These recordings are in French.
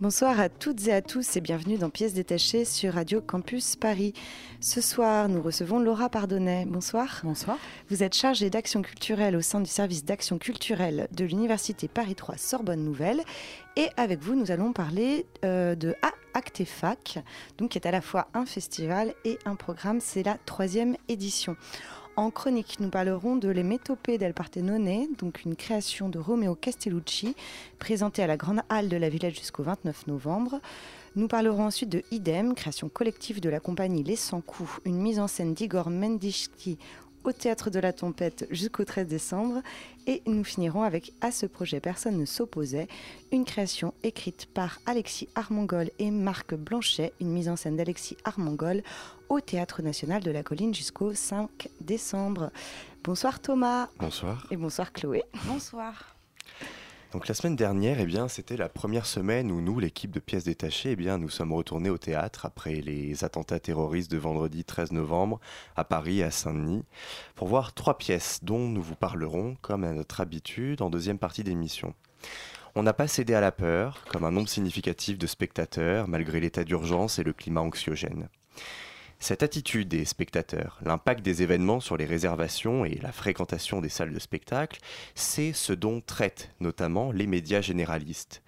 Bonsoir à toutes et à tous et bienvenue dans Pièces détachées sur Radio Campus Paris. Ce soir, nous recevons Laura Pardonnet. Bonsoir. Bonsoir. Vous êtes chargée d'action culturelle au sein du service d'action culturelle de l'Université Paris 3 Sorbonne Nouvelle. Et avec vous, nous allons parler euh, de Actefac, donc qui est à la fois un festival et un programme. C'est la troisième édition. En chronique, nous parlerons de Les Métopées del Partenone, donc une création de Romeo Castellucci, présentée à la Grande Halle de la Villette jusqu'au 29 novembre. Nous parlerons ensuite de Idem, création collective de la compagnie Les Sans Coups, une mise en scène d'Igor Mendichki au Théâtre de la Tempête jusqu'au 13 décembre. Et nous finirons avec À ce projet, personne ne s'opposait, une création écrite par Alexis Armangol et Marc Blanchet, une mise en scène d'Alexis Armangol au Théâtre national de la Colline jusqu'au 5 décembre. Bonsoir Thomas Bonsoir. et bonsoir Chloé. Bonsoir. Donc la semaine dernière, eh bien, c'était la première semaine où nous, l'équipe de pièces détachées, eh bien, nous sommes retournés au théâtre après les attentats terroristes de vendredi 13 novembre à Paris et à Saint-Denis pour voir trois pièces dont nous vous parlerons, comme à notre habitude, en deuxième partie d'émission. On n'a pas cédé à la peur, comme un nombre significatif de spectateurs, malgré l'état d'urgence et le climat anxiogène. Cette attitude des spectateurs, l'impact des événements sur les réservations et la fréquentation des salles de spectacle, c'est ce dont traitent notamment les médias généralistes.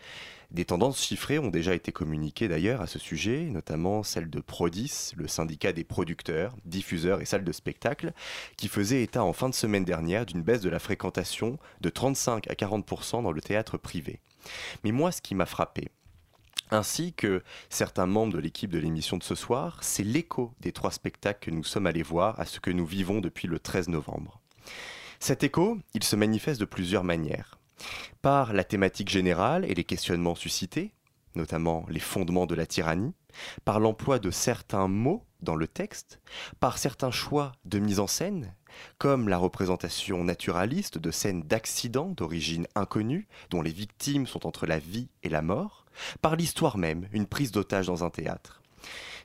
Des tendances chiffrées ont déjà été communiquées d'ailleurs à ce sujet, notamment celle de Prodis, le syndicat des producteurs, diffuseurs et salles de spectacle, qui faisait état en fin de semaine dernière d'une baisse de la fréquentation de 35 à 40% dans le théâtre privé. Mais moi, ce qui m'a frappé, ainsi que certains membres de l'équipe de l'émission de ce soir, c'est l'écho des trois spectacles que nous sommes allés voir à ce que nous vivons depuis le 13 novembre. Cet écho, il se manifeste de plusieurs manières. Par la thématique générale et les questionnements suscités, notamment les fondements de la tyrannie, par l'emploi de certains mots dans le texte, par certains choix de mise en scène, comme la représentation naturaliste de scènes d'accidents d'origine inconnue, dont les victimes sont entre la vie et la mort, par l'histoire même, une prise d'otage dans un théâtre.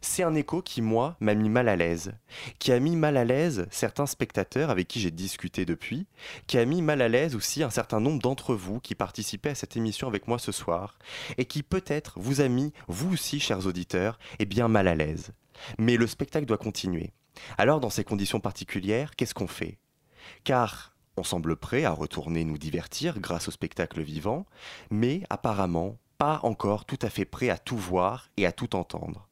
C'est un écho qui, moi, m'a mis mal à l'aise, qui a mis mal à l'aise certains spectateurs avec qui j'ai discuté depuis, qui a mis mal à l'aise aussi un certain nombre d'entre vous qui participaient à cette émission avec moi ce soir, et qui peut-être vous a mis, vous aussi, chers auditeurs, et bien mal à l'aise. Mais le spectacle doit continuer. Alors, dans ces conditions particulières, qu'est-ce qu'on fait? Car on semble prêt à retourner nous divertir grâce au spectacle vivant, mais apparemment pas encore tout à fait prêt à tout voir et à tout entendre.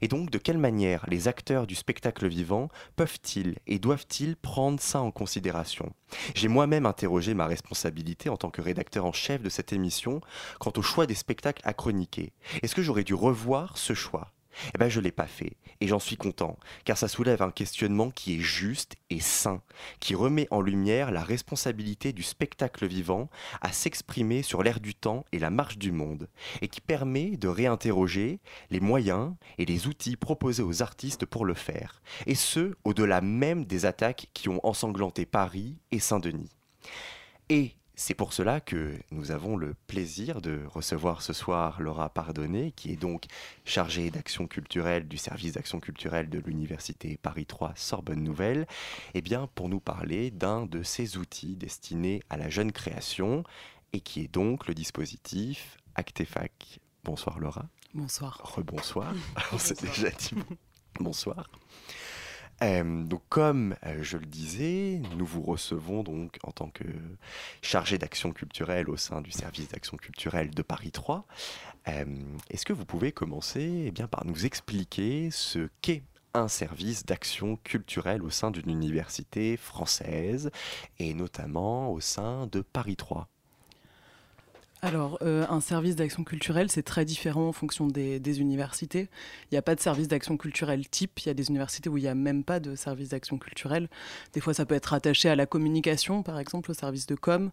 Et donc, de quelle manière les acteurs du spectacle vivant peuvent-ils et doivent-ils prendre ça en considération? J'ai moi-même interrogé ma responsabilité en tant que rédacteur en chef de cette émission quant au choix des spectacles à chroniquer. Est-ce que j'aurais dû revoir ce choix? Eh ben, je l'ai pas fait, et j'en suis content, car ça soulève un questionnement qui est juste et sain, qui remet en lumière la responsabilité du spectacle vivant à s'exprimer sur l'air du temps et la marche du monde, et qui permet de réinterroger les moyens et les outils proposés aux artistes pour le faire, et ce, au-delà même des attaques qui ont ensanglanté Paris et Saint-Denis. Et c'est pour cela que nous avons le plaisir de recevoir ce soir Laura Pardonnet, qui est donc chargée d'action culturelle du service d'action culturelle de l'Université Paris 3 Sorbonne Nouvelle, eh bien pour nous parler d'un de ces outils destinés à la jeune création et qui est donc le dispositif Actefac. Bonsoir Laura. Bonsoir. Rebonsoir. On s'est déjà dit bonsoir. Comme je le disais, nous vous recevons donc en tant que chargé d'action culturelle au sein du service d'action culturelle de Paris 3. Euh, Est-ce que vous pouvez commencer eh bien, par nous expliquer ce qu'est un service d'action culturelle au sein d'une université française et notamment au sein de Paris 3 alors, euh, un service d'action culturelle, c'est très différent en fonction des, universités. Il n'y a pas de service d'action culturelle type. Il y a des universités où il n'y a même pas de service d'action culturelle. Des fois, ça peut être attaché à la communication, par exemple, au service de com,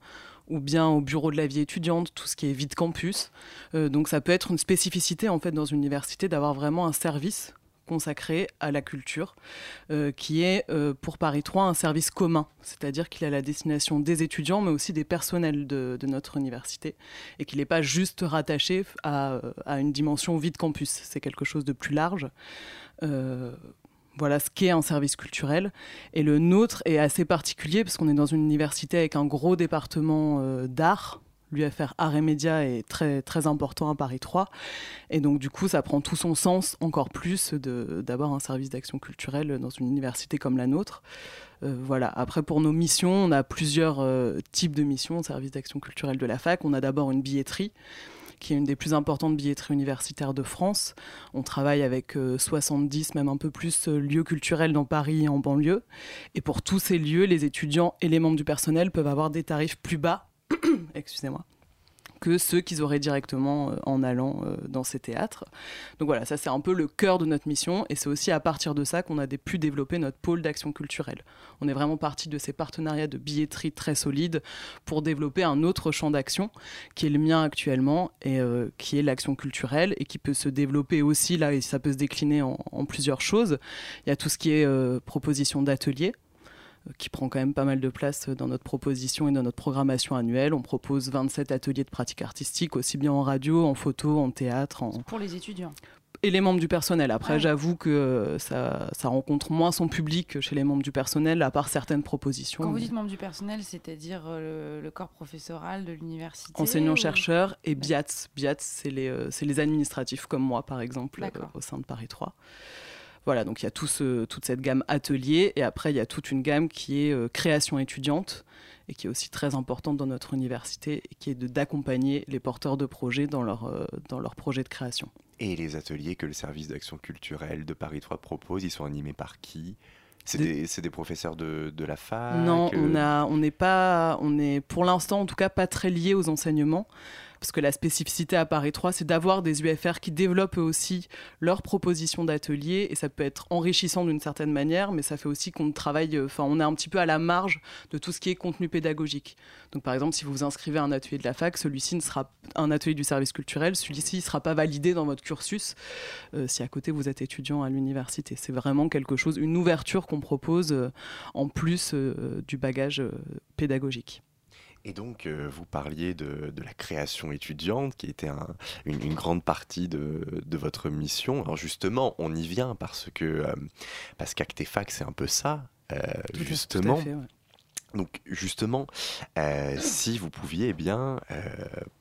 ou bien au bureau de la vie étudiante, tout ce qui est vide campus. Euh, donc, ça peut être une spécificité, en fait, dans une université d'avoir vraiment un service consacré à la culture, euh, qui est euh, pour Paris 3 un service commun, c'est-à-dire qu'il a la destination des étudiants, mais aussi des personnels de, notre université, et qu'il n'est pas juste rattaché à, une dimension vide campus, c'est quelque chose de plus large. Euh, voilà ce qu'est un service culturel. Et le nôtre est assez particulier parce qu'on est dans une université avec un gros département d'art, l'UFR Art et Média est très, important à Paris 3. Et donc, du coup, ça prend tout son sens encore plus d'avoir un service d'action culturelle dans une université comme la nôtre. Euh, voilà. Après, pour nos missions, on a plusieurs euh, types de missions au service d'action culturelle de la fac. On a d'abord une billetterie qui est une des plus importantes billetteries universitaires de France. On travaille avec 70, euh, même un peu plus, lieux culturels dans Paris et en banlieue. Et pour tous ces lieux, les étudiants et les membres du personnel peuvent avoir des tarifs plus bas excusez-moi, que ceux qu'ils auraient directement euh, en allant euh, dans ces théâtres. Donc voilà, ça c'est un peu le cœur de notre mission et c'est aussi à partir de ça qu'on a pu développer notre pôle d'action culturelle. On est vraiment parti de ces partenariats de billetterie très solides pour développer un autre champ d'action qui est le mien actuellement et euh, qui est l'action culturelle et qui peut se développer aussi là et ça peut se décliner en, en plusieurs choses. Il y a tout ce qui est proposition d'ateliers qui prend quand même pas mal de place dans notre proposition et dans notre programmation annuelle. On propose 27 ateliers de pratique artistique, aussi bien en radio, en photo, en théâtre. En... Pour les étudiants et les membres du personnel. Après, j'avoue que ça, ça, rencontre moins son public chez les membres du personnel, à part certaines propositions. Quand vous dites membres du personnel, c'est-à-dire euh, le, corps professoral de l'université Enseignants-chercheurs et BIATS. BIATS, c'est les, euh, les administratifs comme moi, par exemple, euh, au sein de Paris 3. Voilà, donc il y a tout toute cette gamme atelier et après il y a toute une gamme qui est euh, création étudiante et qui est aussi très importante dans notre université et qui est d'accompagner les porteurs de projets dans leur, euh, dans leur projet de création. Et les ateliers que le service d'action culturelle de Paris 3 propose, ils sont animés par qui? C'est des, des, professeurs de, de, la fac Non, on euh on n'est pas, on est pour l'instant en tout cas pas très lié aux enseignements parce que la spécificité à Paris 3, c'est d'avoir des UFR qui développent aussi leurs propositions d'atelier, et ça peut être enrichissant d'une certaine manière, mais ça fait aussi qu'on travaille, euh, enfin, on est un petit peu à la marge de tout ce qui est contenu pédagogique. Donc, par exemple, si vous vous inscrivez à un atelier de la fac, celui-ci ne sera un atelier du service culturel, celui-ci ne sera pas validé dans votre cursus euh, si à côté vous êtes étudiant à l'université. C'est vraiment quelque chose, une ouverture qu'on propose euh, en plus du bagage pédagogique. Et donc, euh, vous parliez de, la création étudiante, qui était une, grande partie de, votre mission. Alors justement, on y vient parce que euh, parce qu'Actefac, c'est un peu ça, euh, justement. Donc justement, si vous pouviez eh bien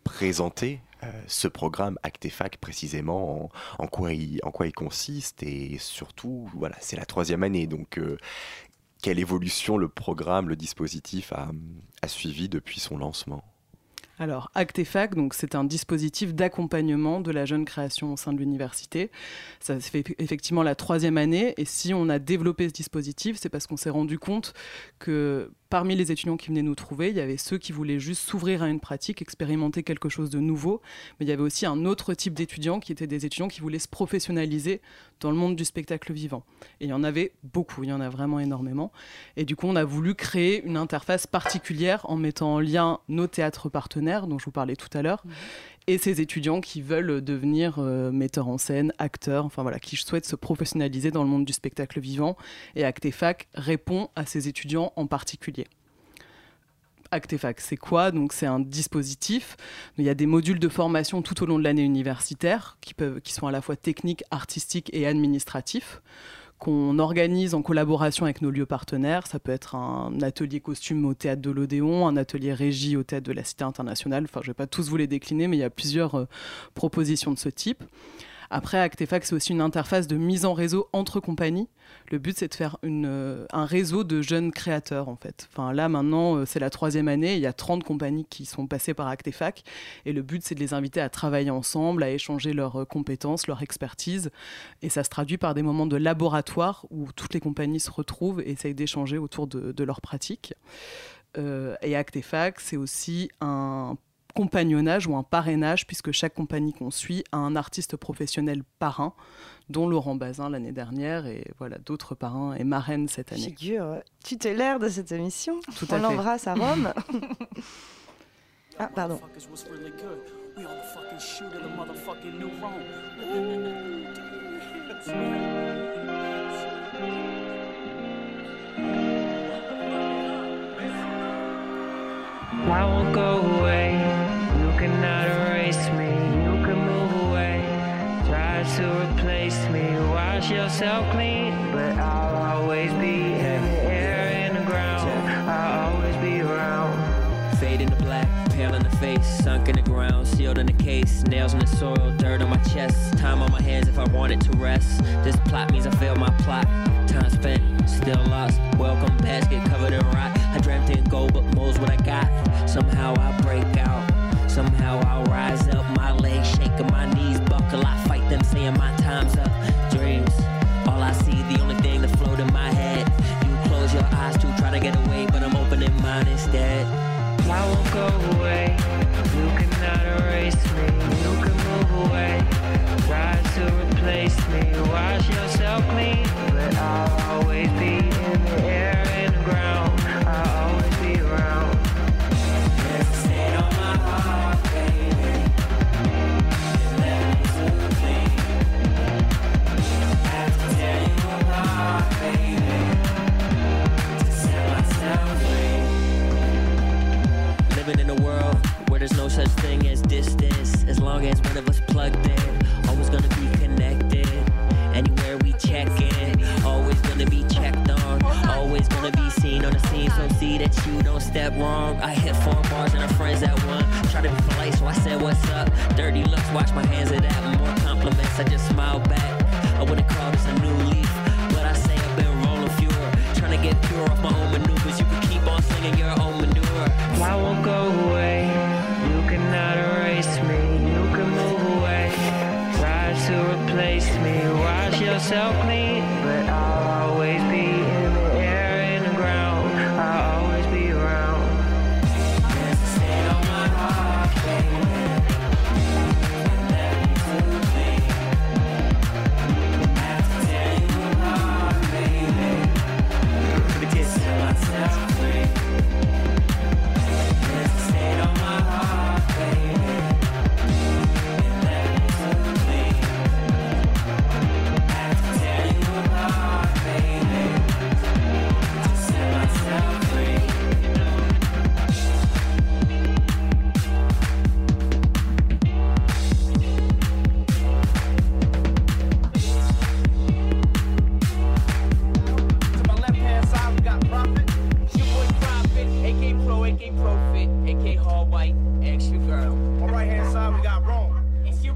présenter ce programme Actefac précisément en, quoi il, en quoi il consiste et surtout voilà c'est la troisième année donc quelle évolution le programme, le dispositif a, suivi depuis son lancement? Alors, Actefac, donc c'est un dispositif d'accompagnement de la jeune création au sein de l'université. Ça fait effectivement la troisième année, et si on a développé ce dispositif, c'est parce qu'on s'est rendu compte que parmi les étudiants qui venaient nous trouver, il y avait ceux qui voulaient juste s'ouvrir à une pratique, expérimenter quelque chose de nouveau, mais il y avait aussi un autre type d'étudiants qui étaient des étudiants qui voulaient se professionnaliser dans le monde du spectacle vivant. Et il y en avait beaucoup, il y en a vraiment énormément. Et du coup, on a voulu créer une interface particulière en mettant en lien nos théâtres partenaires, dont je vous parlais tout à l'heure, mmh. Et ces étudiants qui veulent devenir euh, metteurs en scène, acteurs, enfin qui souhaitent se professionnaliser dans le monde du spectacle vivant. Et Actefac répond à ces étudiants en particulier. Actefac, c'est quoi? C'est un dispositif. Il y a des modules de formation tout au long de l'année universitaire qui, peuvent, qui sont à la fois techniques, artistiques et administratifs qu'on organise en collaboration avec nos lieux partenaires. Ça peut être un atelier costume au théâtre de l'Odéon, un atelier régie au théâtre de la Cité internationale. Enfin, je ne vais pas tous vous les décliner, mais il y a plusieurs euh, propositions de ce type. Après, Actefac, c'est aussi une interface de mise en réseau entre compagnies. Le but, c'est de faire euh, un réseau de jeunes créateurs, en fait. Enfin, là, maintenant, euh, c'est la troisième année. Il y a 30 compagnies qui sont passées par Actefac. Et le but, c'est de les inviter à travailler ensemble, à échanger leurs euh, compétences, leur expertise. Et ça se traduit par des moments de laboratoire où toutes les compagnies se retrouvent et essayent d'échanger autour de, leurs pratiques. et Actefac, c'est aussi un compagnonnage ou un parrainage, puisque chaque compagnie qu'on suit a un artiste professionnel parrain, dont Laurent Bazin l'année dernière, et voilà d'autres parrains et marraines cette année. Figure tutélaire de cette émission. Tout On l'embrasse à Rome. ah, pardon. I won't go Yourself clean, but I'll always be in the air and the ground. I'll always be around. Fade into black, pale in the face, sunk in the ground, sealed in the case, nails in the soil, dirt on my chest, time on my hands if I wanted to rest. This plot means I failed my plot. Time spent, still lost. Welcome basket covered in rock. I dreamt in gold, but mold's what I got. Somehow I break out. Somehow I'll rise up. My legs shaking, my knees buckle. I fight them, saying my time's up. Opening instead. I won't go away. You cannot erase me. You can move away. Try to replace me. Wash yourself clean,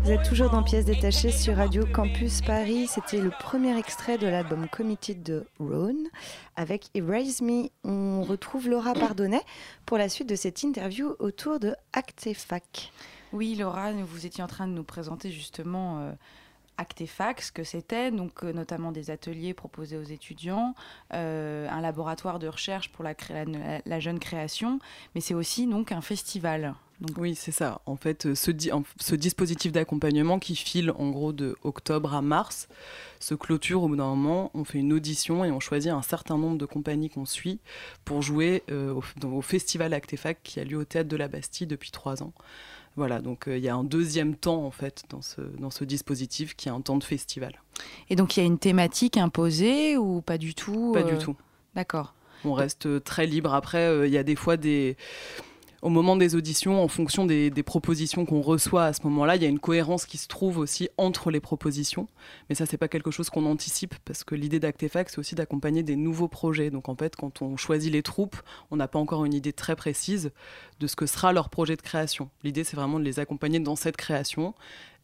Vous êtes toujours dans Pièces détachées sur Radio. Campus Paris. C'était le premier extrait de l'album Committed de Rhône avec Erase Me. On retrouve Laura Pardonnet pour la suite de cette interview autour de Actefac. Oui, Laura, vous étiez en train de nous présenter justement euh, Actefac, ce que c'était, donc euh, notamment des ateliers proposés aux étudiants, euh, un laboratoire de recherche pour la- la jeune création, mais c'est aussi donc un festival. Donc, Oui, c'est ça. En fait, euh, ce, di- en- ce dispositif d'accompagnement qui file en gros de octobre à mars se clôture au bout d'un moment. On fait une audition et on choisit un certain nombre de compagnies qu'on suit pour jouer euh, au, dans- au festival Actefac qui a lieu au théâtre de la Bastille depuis trois ans. Voilà, donc euh, il y a un deuxième temps en fait dans ce, dans ce dispositif qui est un temps de festival. Et donc il y a une thématique imposée ou pas du tout Pas euh, du tout. D'accord. On reste très libre. Après, il y a des fois des. Au moment des auditions, en fonction des, propositions qu'on reçoit à ce moment-là, il y a une cohérence qui se trouve aussi entre les propositions. Mais ça, c'est pas quelque chose qu'on anticipe parce que l'idée d'Actefac, c'est aussi d'accompagner des nouveaux projets. Donc en fait, quand on choisit les troupes, on n'a pas encore une idée très précise de ce que sera leur projet de création. L'idée, c'est vraiment de les accompagner dans cette création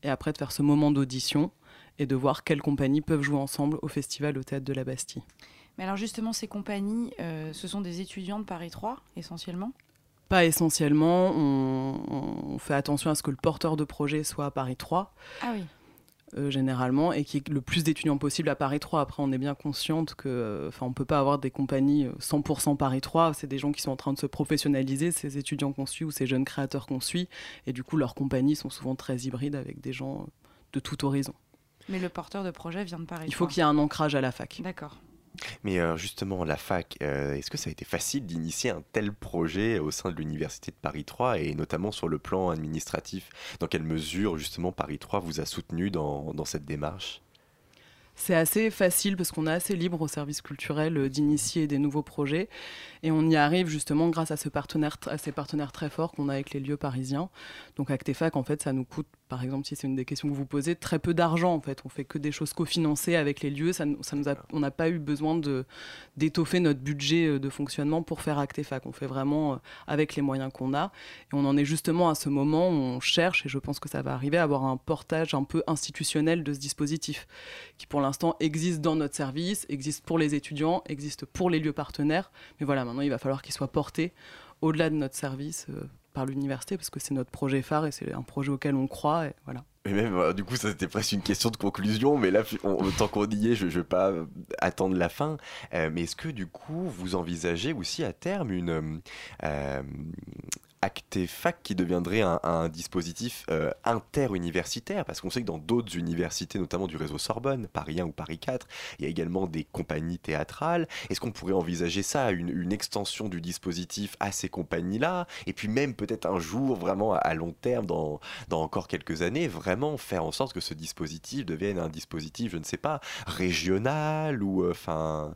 et après de faire ce moment d'audition et de voir quelles compagnies peuvent jouer ensemble au festival au théâtre de la Bastille. Mais alors justement, ces compagnies, euh, ce sont des étudiants de Paris 3 essentiellement? Pas essentiellement. On, on fait attention à ce que le porteur de projet soit à Paris 3. Ah oui. euh, généralement, et qui est le plus d'étudiants possible à Paris 3. Après, on est bien consciente que, euh, enfin, on peut pas avoir des compagnies euh, 100% Paris 3. C'est des gens qui sont en train de se professionnaliser, ces étudiants qu'on suit ou ces jeunes créateurs qu'on suit, et du coup, leurs compagnies sont souvent très hybrides avec des gens euh, de tout horizon. Mais le porteur de projet vient de Paris. Il faut qu'il y ait un ancrage à la fac. D'accord. Mais euh, justement, la fac, euh, est-ce que ça a été facile d'initier un tel projet au sein de l'Université de Paris 3 et notamment sur le plan administratif? Dans quelle mesure, justement, Paris 3 vous a soutenu dans, cette démarche? C'est assez facile parce qu'on est assez libre au service culturel euh, d'initier des nouveaux projets et on y arrive justement grâce à, ce partenaire, à ces partenaires très forts qu'on a avec les lieux parisiens. Donc Actefac, en fait, ça nous coûte, par exemple, si c'est une des questions que vous posez, très peu d'argent en fait. On fait que des choses cofinancées avec les lieux. Ça, ça nous a, on n'a pas eu besoin de d'étoffer notre budget euh, de fonctionnement pour faire Actefac. On fait vraiment euh, avec les moyens qu'on a et on en est justement à ce moment où on cherche et je pense que ça va arriver à avoir un portage un peu institutionnel de ce dispositif qui pour l'instant existe dans notre service, existe pour les étudiants, existe pour les lieux partenaires. Mais voilà, maintenant il va falloir qu'il soit porté au-delà de notre service euh, par l'université parce que c'est notre projet phare et c'est un projet auquel on croit. Et voilà. Et même, euh, du coup, ça c'était presque une question de conclusion, mais là, on, tant qu'on y est, je ne vais pas euh, attendre la fin. Euh, mais est-ce que, du coup, vous envisagez aussi à terme une. Actefac qui deviendrait un, dispositif euh, interuniversitaire parce qu'on sait que dans d'autres universités, notamment du réseau Sorbonne, Paris 1 ou Paris 4, il y a également des compagnies théâtrales. Est-ce qu'on pourrait envisager ça, une, extension du dispositif à ces compagnies-là? Et puis même peut-être un jour, vraiment à long terme, dans, encore quelques années, vraiment faire en sorte que ce dispositif devienne un dispositif, je ne sais pas, régional ou enfin... Euh,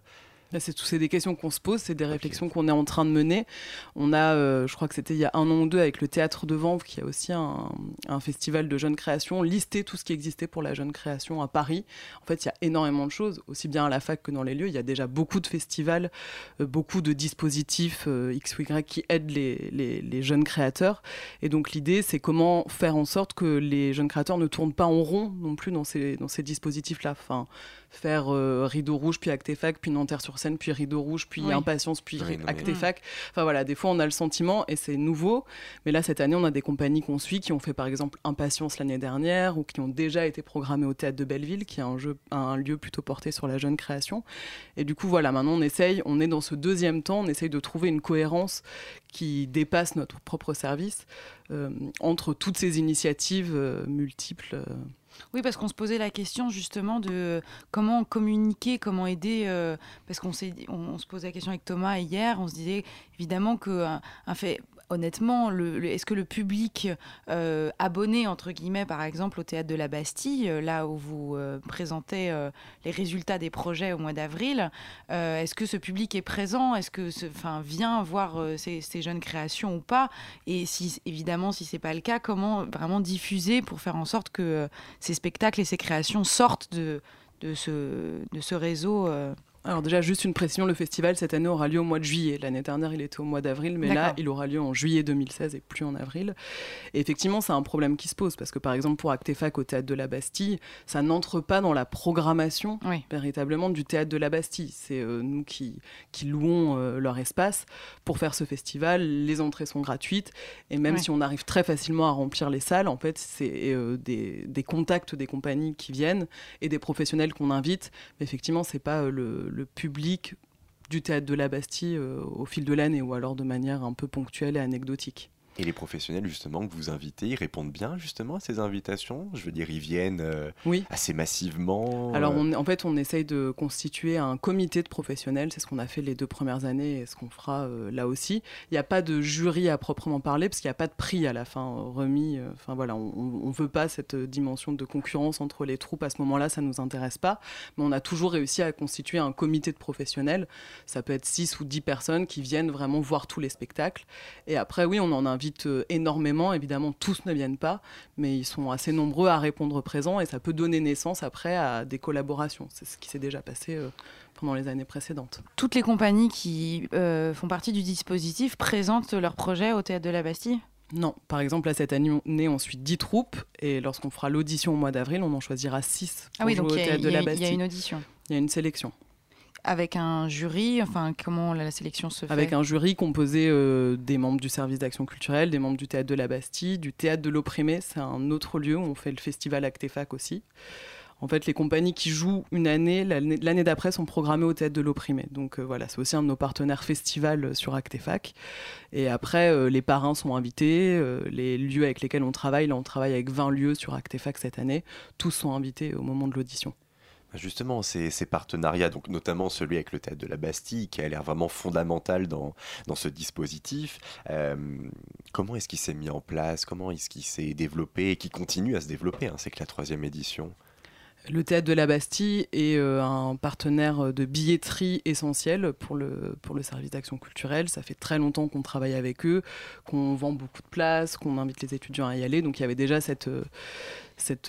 c'est des questions qu'on se pose, c'est des réflexions qu'on est en train de mener. On a, euh, je crois que c'était il y a un an ou deux, avec le Théâtre de Vanves, qui a aussi un, un, festival de jeunes créations, listé tout ce qui existait pour la jeune création à Paris. En fait, il y a énormément de choses, aussi bien à la fac que dans les lieux. Il y a déjà beaucoup de festivals, euh, beaucoup de dispositifs euh, X ou Y qui aident les, les, les jeunes créateurs. Et donc l'idée, c'est comment faire en sorte que les jeunes créateurs ne tournent pas en rond non plus dans ces, dans ces dispositifs-là. Enfin, faire euh, Rideau Rouge, puis Actefac, puis Nanterre sur scène, puis Rideau Rouge, puis oui. Impatience, puis oui, Actefac. Enfin voilà, des fois on a le sentiment, et c'est nouveau, mais là cette année on a des compagnies qu'on suit qui ont fait par exemple Impatience l'année dernière, ou qui ont déjà été programmées au Théâtre de Belleville, qui est un, jeu, un lieu plutôt porté sur la jeune création. Et du coup voilà, maintenant on essaye, on est dans ce deuxième temps, on essaye de trouver une cohérence qui dépasse notre propre service euh, entre toutes ces initiatives euh, multiples. Euh. Oui, parce qu'on se posait la question justement de comment communiquer, comment aider. Euh, parce qu'on on, on, se posait la question avec Thomas hier, on se disait évidemment qu'un un fait honnêtement, est-ce que le public euh, abonné, entre guillemets, par exemple, au Théâtre de la Bastille, euh, là où vous euh, présentez les résultats des projets au mois d'avril, est-ce que ce public est présent? Est-ce que ce, vient voir ces, jeunes créations ou pas? Et si, évidemment, si ce n'est pas le cas, comment vraiment diffuser pour faire en sorte que ces spectacles et ces créations sortent de ce réseau alors déjà, juste une précision, le festival cette année aura lieu au mois de juillet. L'année dernière, il était au mois d'avril, mais là, il aura lieu en juillet 2016 et plus en avril. Et effectivement, c'est un problème qui se pose, parce que par exemple, pour Actefac au Théâtre de la Bastille, ça n'entre pas dans la programmation oui. véritablement du Théâtre de la Bastille. C'est euh, nous qui, qui louons euh, leur espace pour faire ce festival. Les entrées sont gratuites, et même oui. si on arrive très facilement à remplir les salles, en fait, c'est euh, des, des, contacts des compagnies qui viennent et des professionnels qu'on invite. Mais effectivement, c'est pas le le public du théâtre de la Bastille euh, au fil de l'année ou alors de manière un peu ponctuelle et anecdotique. Et les professionnels, justement, que vous invitez, ils répondent bien, justement, à ces invitations? Je veux dire, ils viennent euh, oui. assez massivement Alors, on, en fait, on essaye de constituer un comité de professionnels. C'est ce qu'on a fait les deux premières années et ce qu'on fera euh, là aussi. Il n'y a pas de jury à proprement parler, parce qu'il n'y a pas de prix à la fin euh, remis. Enfin, voilà, on ne veut pas cette dimension de concurrence entre les troupes. À ce moment-là, ça ne nous intéresse pas. Mais on a toujours réussi à constituer un comité de professionnels. Ça peut être 6 ou 10 personnes qui viennent vraiment voir tous les spectacles. Et après, oui, on en invite énormément. Évidemment, tous ne viennent pas, mais ils sont assez nombreux à répondre présent et ça peut donner naissance après à des collaborations. C'est ce qui s'est déjà passé euh, pendant les années précédentes. Toutes les compagnies qui euh, font partie du dispositif présentent leurs projets au Théâtre de la Bastille? Non, par exemple, là, cette année, on suit 10 troupes, et lorsqu'on fera l'audition au mois d'avril, on en choisira 6 ah oui, donc il y, y, y, a une audition. Il y a une sélection avec un jury, enfin comment la, la sélection se fait? Avec un jury composé euh, des membres du service d'action culturelle, des membres du théâtre de la Bastille, du théâtre de l'opprimé, c'est un autre lieu où on fait le festival Actefac aussi. En fait, les compagnies qui jouent une année, l'année d'après, sont programmées au théâtre de l'opprimé. Donc euh, voilà, c'est aussi un de nos partenaires festival euh, sur Actefac. Et après, euh, les parrains sont invités, euh, les lieux avec lesquels on travaille, là on travaille avec 20 lieux sur Actefac cette année, tous sont invités au moment de l'audition. Justement, ces, ces partenariats, donc notamment celui avec le théâtre de la Bastille, qui a l'air vraiment fondamental dans, dans ce dispositif, euh, comment est-ce qu'il s'est mis en place? Comment est-ce qu'il s'est développé et qui continue à se développer hein, C'est que la troisième édition. Le théâtre de la Bastille est euh, un partenaire de billetterie essentiel pour le, pour le service d'action culturelle. Ça fait très longtemps qu'on travaille avec eux, qu'on vend beaucoup de places, qu'on invite les étudiants à y aller. Donc il y avait déjà cette, euh,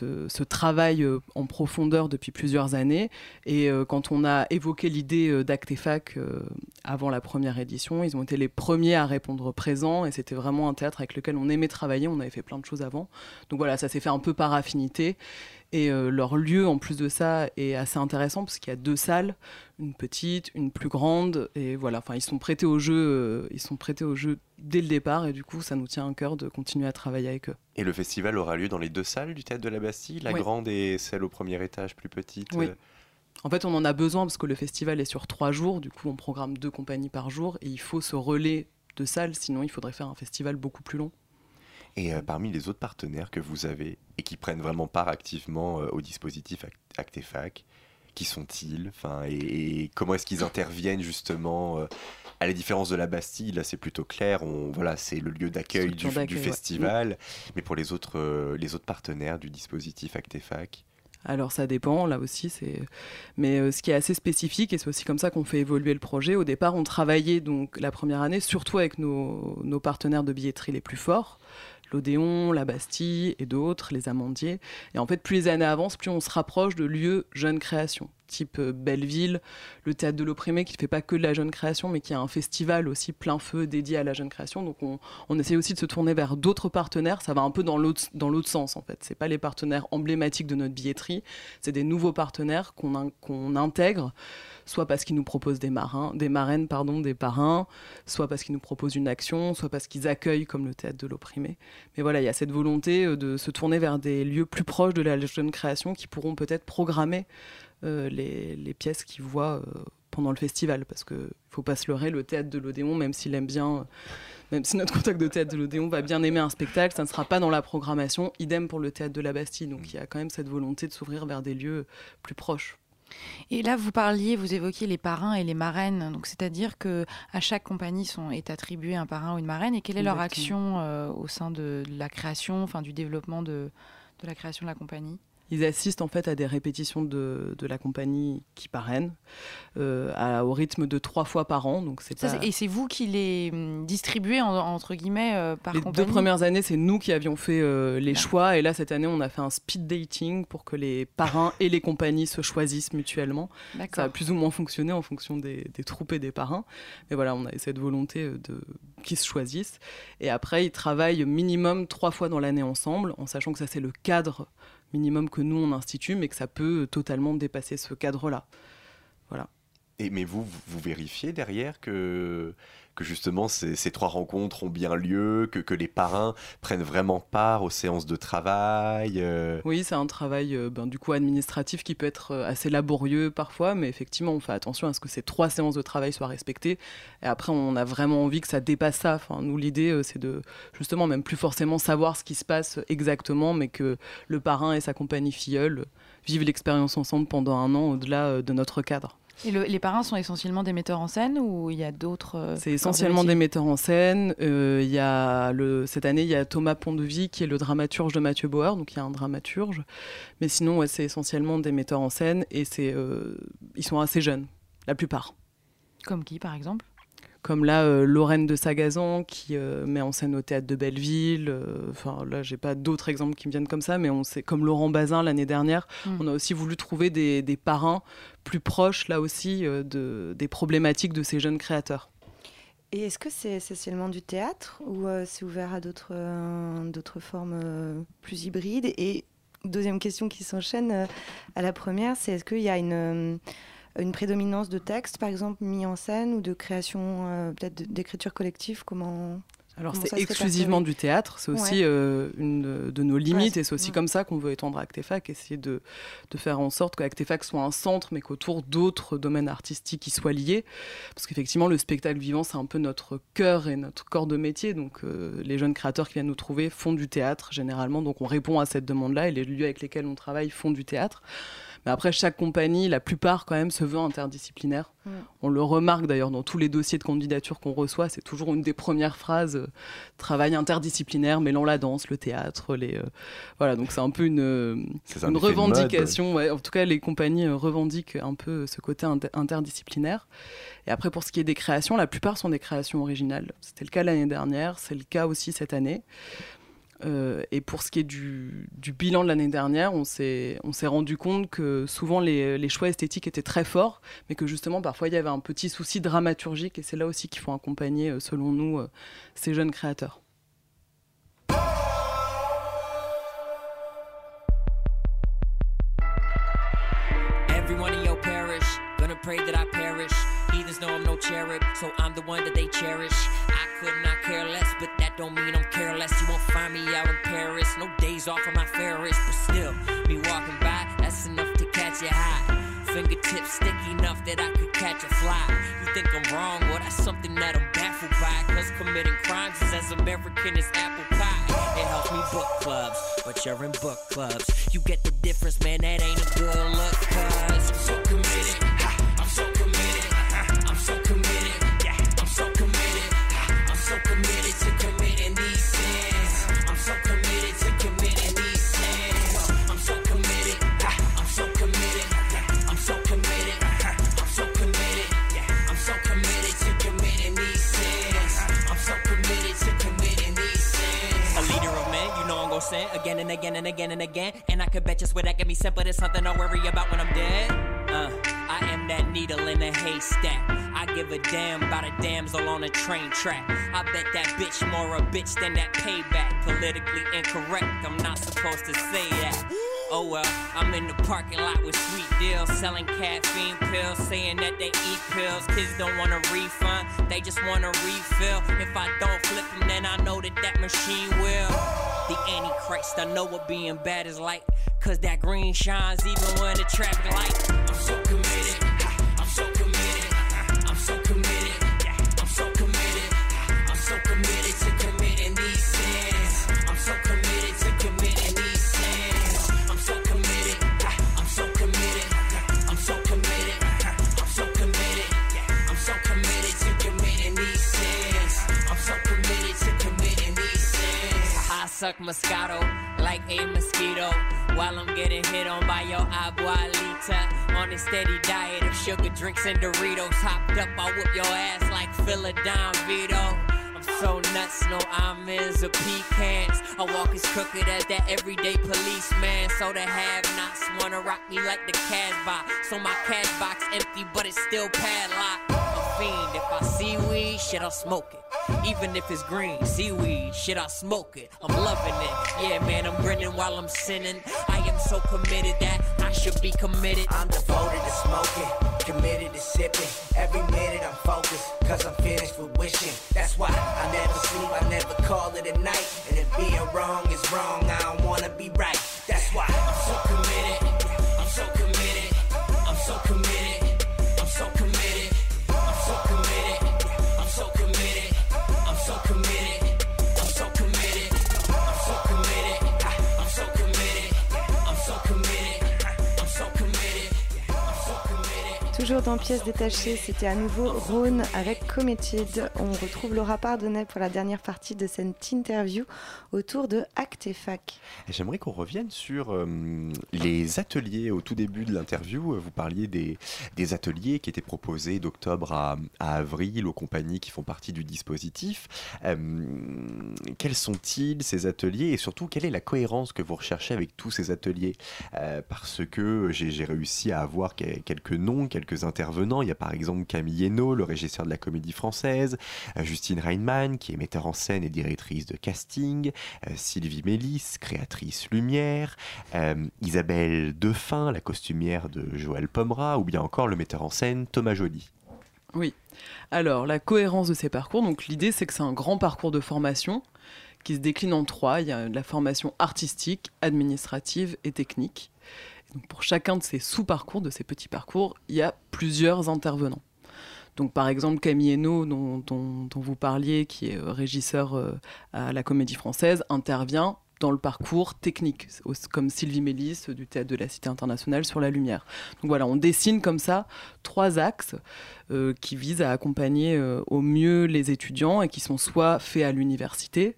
euh, ce travail euh, en profondeur depuis plusieurs années. Et euh, quand on a évoqué l'idée d'Actefac avant la première édition, ils ont été les premiers à répondre présent. Et c'était vraiment un théâtre avec lequel on aimait travailler. On avait fait plein de choses avant. Donc voilà, ça s'est fait un peu par affinité. Et euh, leur lieu, en plus de ça, est assez intéressant parce qu'il y a deux salles, une petite, une plus grande. Et voilà, enfin, ils sont prêtés au jeu, euh, ils sont prêtés au jeu dès le départ. Et du coup, ça nous tient à cœur de continuer à travailler avec eux. Et le festival aura lieu dans les deux salles du théâtre de la Bastille, la Oui. grande et celle au premier étage plus petite Oui. euh, En fait, on en a besoin parce que le festival est sur trois jours. Du coup, on programme deux compagnies par jour et il faut ce relais de salles. Sinon, il faudrait faire un festival beaucoup plus long. Et euh, parmi les autres partenaires que vous avez et qui prennent vraiment part activement euh, au dispositif Act- Actefac, qui sont-ils? Enfin, et, et comment est-ce qu'ils interviennent justement euh, À la différence de la Bastille, là c'est plutôt clair, on, voilà, c'est le lieu d'accueil du, ouais. festival. Mais pour les autres, euh, les autres partenaires du dispositif Actefac, Alors ça dépend, là aussi c'est. Mais euh, ce qui est assez spécifique et c'est aussi comme ça qu'on fait évoluer le projet. Au départ, on travaillait donc la première année surtout avec nos, nos partenaires de billetterie les plus forts, l'Odéon, la Bastille et d'autres, les Amandiers. Et en fait, plus les années avancent, plus on se rapproche de lieux jeunes créations, type euh, Belleville, le théâtre de l'opprimé qui ne fait pas que de la jeune création, mais qui a un festival aussi plein feu dédié à la jeune création. Donc on, essaie aussi de se tourner vers d'autres partenaires. Ça va un peu dans l'autre sens en fait. C'est pas les partenaires emblématiques de notre billetterie, c'est des nouveaux partenaires qu'on in- qu'on intègre, soit parce qu'ils nous proposent des marins, des marraines pardon, des parrains, soit parce qu'ils nous proposent une action, soit parce qu'ils accueillent comme le théâtre de l'opprimé. Mais voilà, il y a cette volonté euh, de se tourner vers des lieux plus proches de la jeune création qui pourront peut-être programmer les, les pièces qu'ils voient euh, pendant le festival. Parce qu'il ne faut pas se leurrer, le théâtre de l'Odéon, même s'il aime bien, euh, même si notre contact de théâtre de l'Odéon va bien aimer un spectacle, ça ne sera pas dans la programmation. Idem pour le théâtre de la Bastille. Donc il y a quand même cette volonté de s'ouvrir vers des lieux plus proches. Et là, vous parliez, vous évoquiez les parrains et les marraines. Donc, c'est-à-dire que à chaque compagnie sont, est attribué un parrain ou une marraine. Et quelle est leur action euh, au sein de la création, enfin du développement de, de la création de la compagnie? Ils assistent en fait à des répétitions de, de la compagnie qui parraine, euh, à- au rythme de trois fois par an. Donc c'est pas- Et c'est vous qui les hum, distribuez en- entre guillemets euh, par les compagnie deux premières années, c'est nous qui avions fait euh, les choix. Et là, cette année, on a fait un speed dating pour que les parrains et les compagnies se choisissent mutuellement. Ça a plus ou moins fonctionné en fonction des, des troupes et des parrains. Mais voilà, on a cette volonté euh, de qu'ils se choisissent. Et après, ils travaillent minimum trois fois dans l'année ensemble, en sachant que ça, c'est le cadre minimum que nous, on institue, mais que ça peut totalement dépasser ce cadre-là. Voilà. Et, mais vous, vous vérifiez derrière que, que justement ces, trois rencontres ont bien lieu, que, que les parrains prennent vraiment part aux séances de travail euh, Oui, c'est un travail euh, ben, du coup administratif qui peut être euh, assez laborieux parfois, mais effectivement, on fait attention à ce que ces trois séances de travail soient respectées. Et après, on a vraiment envie que ça dépasse ça. Enfin, nous, l'idée, c'est de justement même plus forcément savoir ce qui se passe exactement, mais que le parrain et sa compagnie filleule vivent l'expérience ensemble pendant un an au-delà de notre cadre. Et le- les parrains sont essentiellement des metteurs en scène ou il y a d'autres euh, C'est de essentiellement des metteurs en scène. Euh, il y a le, cette année, il y a Thomas Pondevie qui est le dramaturge de Mathieu Bauer, donc il y a un dramaturge. Mais sinon, ouais, c'est essentiellement des metteurs en scène et c'est, euh, ils sont assez jeunes, la plupart. Comme qui, par exemple? Comme là, euh, Lorraine de Sagazan qui euh, met en scène au théâtre de Belleville. euh, Enfin, là, j'ai pas d'autres exemples qui me viennent comme ça, mais on sait, comme Laurent Bazin l'année dernière, Mm. on a aussi voulu trouver des, des parrains plus proches, là aussi, euh, de, des problématiques de ces jeunes créateurs. Et est-ce que c'est essentiellement du théâtre ou euh, c'est ouvert à d'autres euh, formes euh, plus hybrides? Et deuxième question qui s'enchaîne euh, à la première, c'est est-ce qu'il y a une, euh, une prédominance de texte, par exemple, mis en scène ou de création, euh, peut-être d'écriture collective Comment Alors c'est exclusivement du théâtre, c'est aussi Ouais. euh, une de nos limites et c'est aussi ouais. comme ça qu'on veut étendre Actefac, essayer de, de faire en sorte qu'Actefac soit un centre mais qu'autour d'autres domaines artistiques y soient liés. Parce qu'effectivement le spectacle vivant c'est un peu notre cœur et notre corps de métier, donc euh, les jeunes créateurs qui viennent nous trouver font du théâtre généralement, donc on répond à cette demande-là et les lieux avec lesquels on travaille font du théâtre. Mais après, chaque compagnie, la plupart quand même, se veut interdisciplinaire. Mm. On le remarque d'ailleurs dans tous les dossiers de candidature qu'on reçoit, c'est toujours une des premières phrases euh, travail interdisciplinaire, mêlant la danse, le théâtre, les euh, voilà. Donc c'est un peu une, un revendication. ouais. En tout cas, les compagnies euh, revendiquent un peu ce côté inter- interdisciplinaire. Et après, pour ce qui est des créations, la plupart sont des créations originales. C'était le cas l'année dernière, c'est le cas aussi cette année. Euh, et pour ce qui est du, bilan de l'année dernière, on s'est rendu compte que souvent les, choix esthétiques étaient très forts, mais que justement parfois il y avait un petit souci dramaturgique, et c'est là aussi qu'il faut accompagner, euh, selon nous, euh, ces jeunes créateurs. Don't mean I'm careless. You won't find me out in Paris, no days off on my Ferris, but still, me walking by, that's enough to catch your eye. Fingertips sticky enough that I could catch a fly. You think I'm wrong? Well, that's something that I'm baffled by. Cause committing crimes is as American as apple pie. It helps me book clubs, but you're in book clubs. You get the difference, man, that ain't a good look. Cause I'm so committed. I'm so committed. I'm so committed. Again and again and again and again. And I could bet you swear that can be simple. It's something I worry about when I'm dead. Uh, I am that needle in a haystack. I give a damn about a damsel on a train track. I bet that bitch more a bitch than that payback. Politically incorrect, I'm not supposed to say that. Oh well, I'm in the parking lot with sweet deals, selling caffeine pills, saying that they eat pills. Kids don't want a refund, they just want a refill. If I don't flip them, then I know that that machine will. The Antichrist, I know what being bad is like. Cause that green shines even when the traffic light. I'm so committed, suck Moscato like a mosquito while I'm getting hit on by your abuelita. On a steady diet of sugar drinks and Doritos. Hopped up, I whip your ass like Philadelphia Vito. I'm so nuts, no I'm is a pecans. I walk as crooked as that everyday policeman. So the have-nots wanna rock me like the cash box. So my cash box empty, but it's still padlocked. A fiend, if I see weed, shit, I'll smoke it. Even if it's green, seaweed, shit, I smoke it. I'm loving it. Yeah, man, I'm grinning while I'm sinning. I am so committed that I should be committed. I'm devoted to smoking, committed to sipping. Every minute I'm focused, cause I'm finished with wishing. That's why I never sleep, I never call it a night. And if being wrong is wrong, I don't wanna be right. That's why I'm so committed. Toujours dans pièces détachées, c'était à nouveau Rhône avec Committed. On retrouve Laura Pardonnet pour la dernière partie de cette interview autour de Actefac. Et J'aimerais qu'on revienne sur euh, les ateliers. Au tout début de l'interview, euh, vous parliez des, ateliers qui étaient proposés d'octobre à, avril aux compagnies qui font partie du dispositif. Euh, quels sont-ils ces ateliers? Et surtout quelle est la cohérence que vous recherchez avec tous ces ateliers? Parce que j'ai réussi à avoir que- quelques noms, quelques intervenants. Il y a par exemple Camille Hainaut, le régisseur de la comédie française, euh, Justine Reinmann, qui est metteur en scène et directrice de casting, euh, Sylvie Mélis, créatrice lumière, euh, Isabelle Defin, la costumière de Joël Pomera, ou bien encore le metteur en scène Thomas Joly. Oui. Alors, la cohérence de ces parcours, donc l'idée c'est que c'est un grand parcours de formation qui se décline en trois. Il y a la formation artistique, administrative et technique. Pour chacun de ces sous-parcours, de ces petits parcours, il y a plusieurs intervenants. Donc, par exemple, Camille Hainaut, dont, vous parliez, qui est euh, régisseur euh, à la Comédie Française, intervient dans le parcours technique, comme Sylvie Mélis du Théâtre de la Cité Internationale sur la lumière. Voilà, on dessine comme ça trois axes euh, qui visent à accompagner au mieux les étudiants et qui sont soit faits à l'université,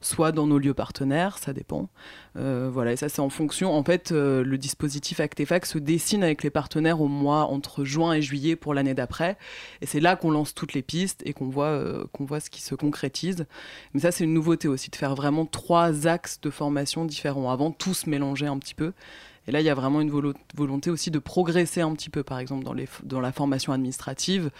soit dans nos lieux partenaires, ça dépend. Euh, voilà, et ça c'est en fonction. En fait, euh, le dispositif Actefac se dessine avec les partenaires au mois entre juin et juillet pour l'année d'après, et c'est là qu'on lance toutes les pistes et qu'on voit euh, voit ce qui se concrétise. Mais ça c'est une nouveauté aussi de faire vraiment trois axes de formation différents. Avant, tous se un petit peu. Et là, il y a vraiment une volo- volonté aussi de progresser un petit peu. Par exemple, dans, les, dans la formation administrative,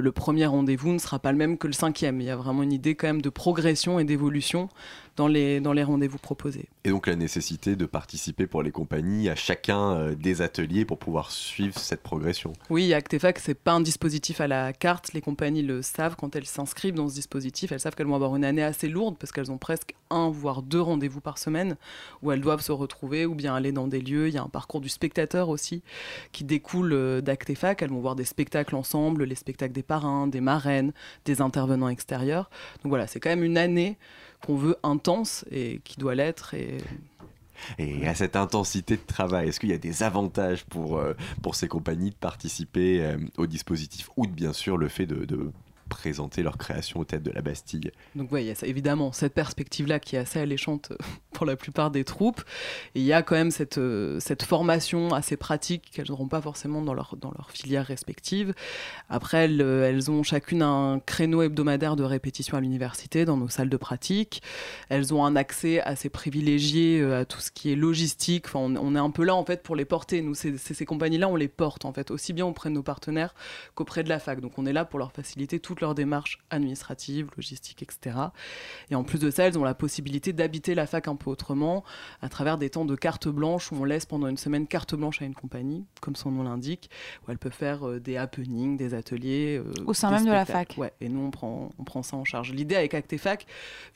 le premier rendez-vous ne sera pas le même que le cinquième. Il y a vraiment une idée quand même de progression et d'évolution dans les, dans les rendez-vous proposés. Et donc la nécessité de participer pour les compagnies à chacun euh, des ateliers pour pouvoir suivre cette progression. Oui, Actefac, c'est pas un dispositif à la carte. Les compagnies le savent quand elles s'inscrivent dans ce dispositif. Elles savent qu'elles vont avoir une année assez lourde parce qu'elles ont presque un voire deux rendez-vous par semaine où elles doivent se retrouver ou bien aller dans des lieux. Il y a un parcours du spectateur aussi qui découle euh, d'Actefac. Elles vont voir des spectacles ensemble, les spectacles des parrains, des marraines, des intervenants extérieurs. Donc voilà, c'est quand même une année qu'on veut intense et qui doit l'être. Et Et à cette intensité de travail, est-ce qu'il y a des avantages pour, euh, pour ces compagnies de participer euh, au dispositif ou de, bien sûr le fait de, de présenter leur création au tête de la Bastille Donc oui, il y a évidemment cette perspective-là qui est assez alléchante euh, pour la plupart des troupes. Il y a quand même cette, euh, cette formation assez pratique qu'elles n'auront pas forcément dans leur, dans leur filière respective. Après, elles, euh, elles ont chacune un créneau hebdomadaire de répétition à l'université, dans nos salles de pratique. Elles ont un accès assez privilégié à tout ce qui est logistique. Enfin, on, est un peu là en fait pour les porter. Nous, ces, ces- ces compagnies-là, on les porte en fait, aussi bien auprès de nos partenaires qu'auprès de la fac. Donc on est là pour leur faciliter toutes leurs démarches administratives, logistiques, etc. Et en plus de ça, elles ont la possibilité d'habiter la fac un peu autrement, à travers des temps de carte blanche où on laisse pendant une semaine carte blanche à une compagnie, comme son nom l'indique, où elles peuvent faire euh, des happenings, des ateliers. euh, Au sein même de la fac. Ouais, et nous, on prend, on prend ça en charge. L'idée avec Actefac,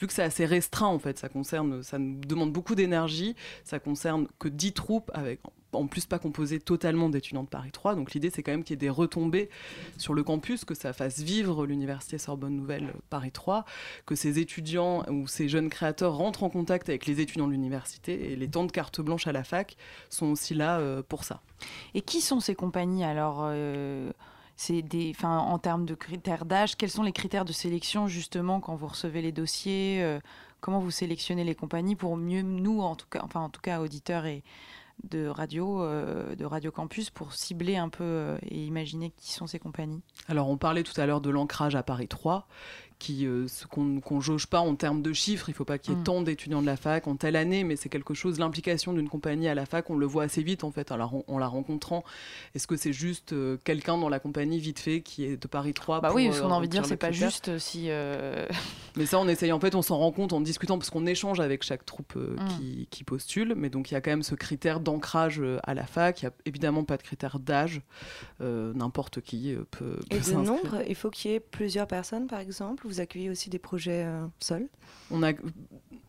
vu que c'est assez restreint, en fait, ça concerne, ça nous demande beaucoup d'énergie, ça concerne que 10 troupes avec en plus pas composé totalement d'étudiants de Paris 3. Donc l'idée, c'est quand même qu'il y ait des retombées sur le campus, que ça fasse vivre l'université Sorbonne Nouvelle euh, Paris 3, que ces étudiants ou ces jeunes créateurs rentrent en contact avec les étudiants de l'université. Et les temps de carte blanche à la fac sont aussi là euh, pour ça. Et qui sont ces compagnies alors euh, en termes de critères d'âge, quels sont les critères de sélection justement quand vous recevez les dossiers Comment vous sélectionnez les compagnies pour mieux nous, en tout cas, enfin en tout cas auditeurs et de radio, euh, de Radio Campus, pour cibler un peu euh, et imaginer qui sont ces compagnies. Alors, on parlait tout à l'heure de l'ancrage à Paris 3, qui, euh, ce qu'on qu'on jauge pas en termes de chiffres. Il faut pas qu'il y ait Mm. tant d'étudiants de la fac en telle année, mais c'est quelque chose, l'implication d'une compagnie à la fac, on le voit assez vite en fait, en la, ren- en la rencontrant. Est-ce que c'est juste euh, quelqu'un dans la compagnie vite fait qui est de Paris 3 Bah pour, oui, parce euh, qu'on a envie de dire, c'est pas juste si. euh, Mais ça, on essaye. En fait, on s'en rend compte en discutant parce qu'on échange avec chaque troupe euh, Mm. qui, qui postule. Mais donc, il y a quand même ce critère d'ancrage à la fac. Il n'y a évidemment pas de critère d'âge. Euh, N'importe qui euh, peut, Et peut de nombre, il faut qu'il y ait plusieurs personnes, par exemple. Vous accueillez aussi des projets euh, seuls? On a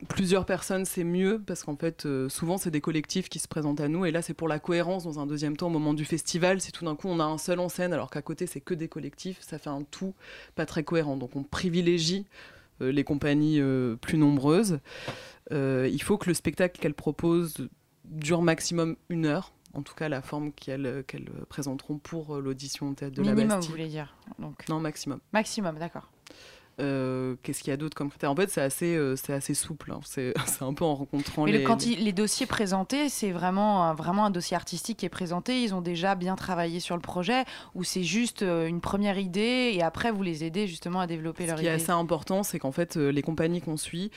plusieurs personnes, c'est mieux parce qu'en fait, euh, souvent, c'est des collectifs qui se présentent à nous. Et là, c'est pour la cohérence dans un deuxième temps, au moment du festival. Si tout d'un coup, on a un seul en scène, alors qu'à côté, c'est que des collectifs, ça fait un tout pas très cohérent. Donc, on privilégie euh, les compagnies euh, plus nombreuses. Euh, il faut que le spectacle qu'elles proposent dure maximum une heure. En tout cas, la forme qu'elles présenteront pour l'audition au théâtre de la minimum, Bastille. vous voulez dire donc. Non, maximum. Maximum, d'accord. Euh, Qu'est-ce qu'il y a d'autre comme critère En fait, c'est assez, euh, c'est assez souple. hein. C'est un peu en rencontrant Mais les. le- quand les- il- les dossiers présentés, c'est vraiment, un- vraiment un dossier artistique qui est présenté. Ils ont déjà bien travaillé sur le projet ou c'est juste euh, une première idée et après vous les aidez justement à développer Ce leur qui idée? est assez important, c'est qu'en fait, les compagnies qu'on suit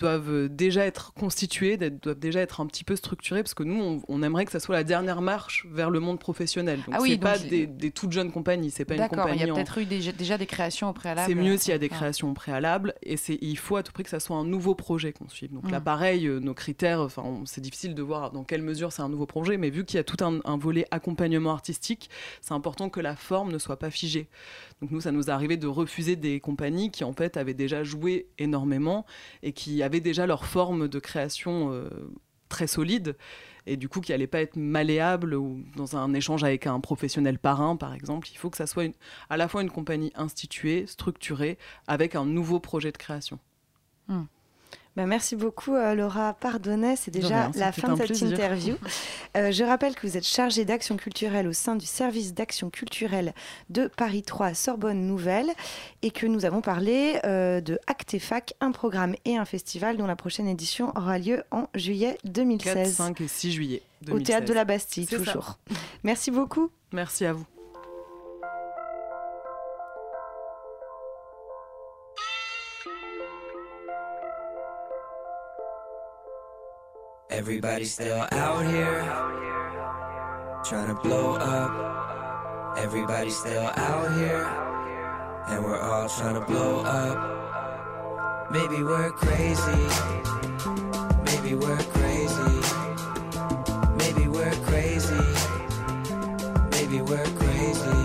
doivent déjà être constituées, doivent déjà être un petit peu structurées, parce que nous, on, aimerait que ça soit la dernière marche vers le monde professionnel. Donc, ah oui, c'est pas des, des, toutes jeunes compagnies, c'est pas une compagnie. Il y a peut-être eu déjà, des créations au préalable. C'est mieux s'il y a des créations au préalable, et il faut à tout prix que ça soit un nouveau projet qu'on suive. Donc là, mm. pareil, euh, nos critères, enfin, c'est difficile de voir dans quelle mesure c'est un nouveau projet, mais vu qu'il y a tout un, un volet accompagnement artistique, c'est important que la forme ne soit pas figée. Donc nous, ça nous est arrivé de refuser des compagnies qui en fait avaient déjà joué énormément et qui avaient déjà leur forme de création euh, très solide et du coup qui n'allait pas être malléable ou dans un échange avec un professionnel parrain par exemple. Il faut que ça soit à la fois une compagnie instituée, structurée, avec un nouveau projet de création. Hmm. Bah, merci beaucoup euh, Laura Pardonnet, c'est déjà la fin de cette interview. Euh, je rappelle que vous êtes chargée d'action culturelle au sein du service d'action culturelle de Paris 3 Sorbonne Nouvelle et que nous avons parlé euh, de Actefac, un programme et un festival dont la prochaine édition aura lieu en juillet 2016. 4, 5 et 6 juillet 2016. Au théâtre de la Bastille, toujours. Merci beaucoup. Merci à vous. Everybody's still out here trying to blow up. Everybody's still out here, and we're all trying to blow up. Maybe we're crazy. Maybe we're crazy. Maybe we're crazy. Maybe we're crazy.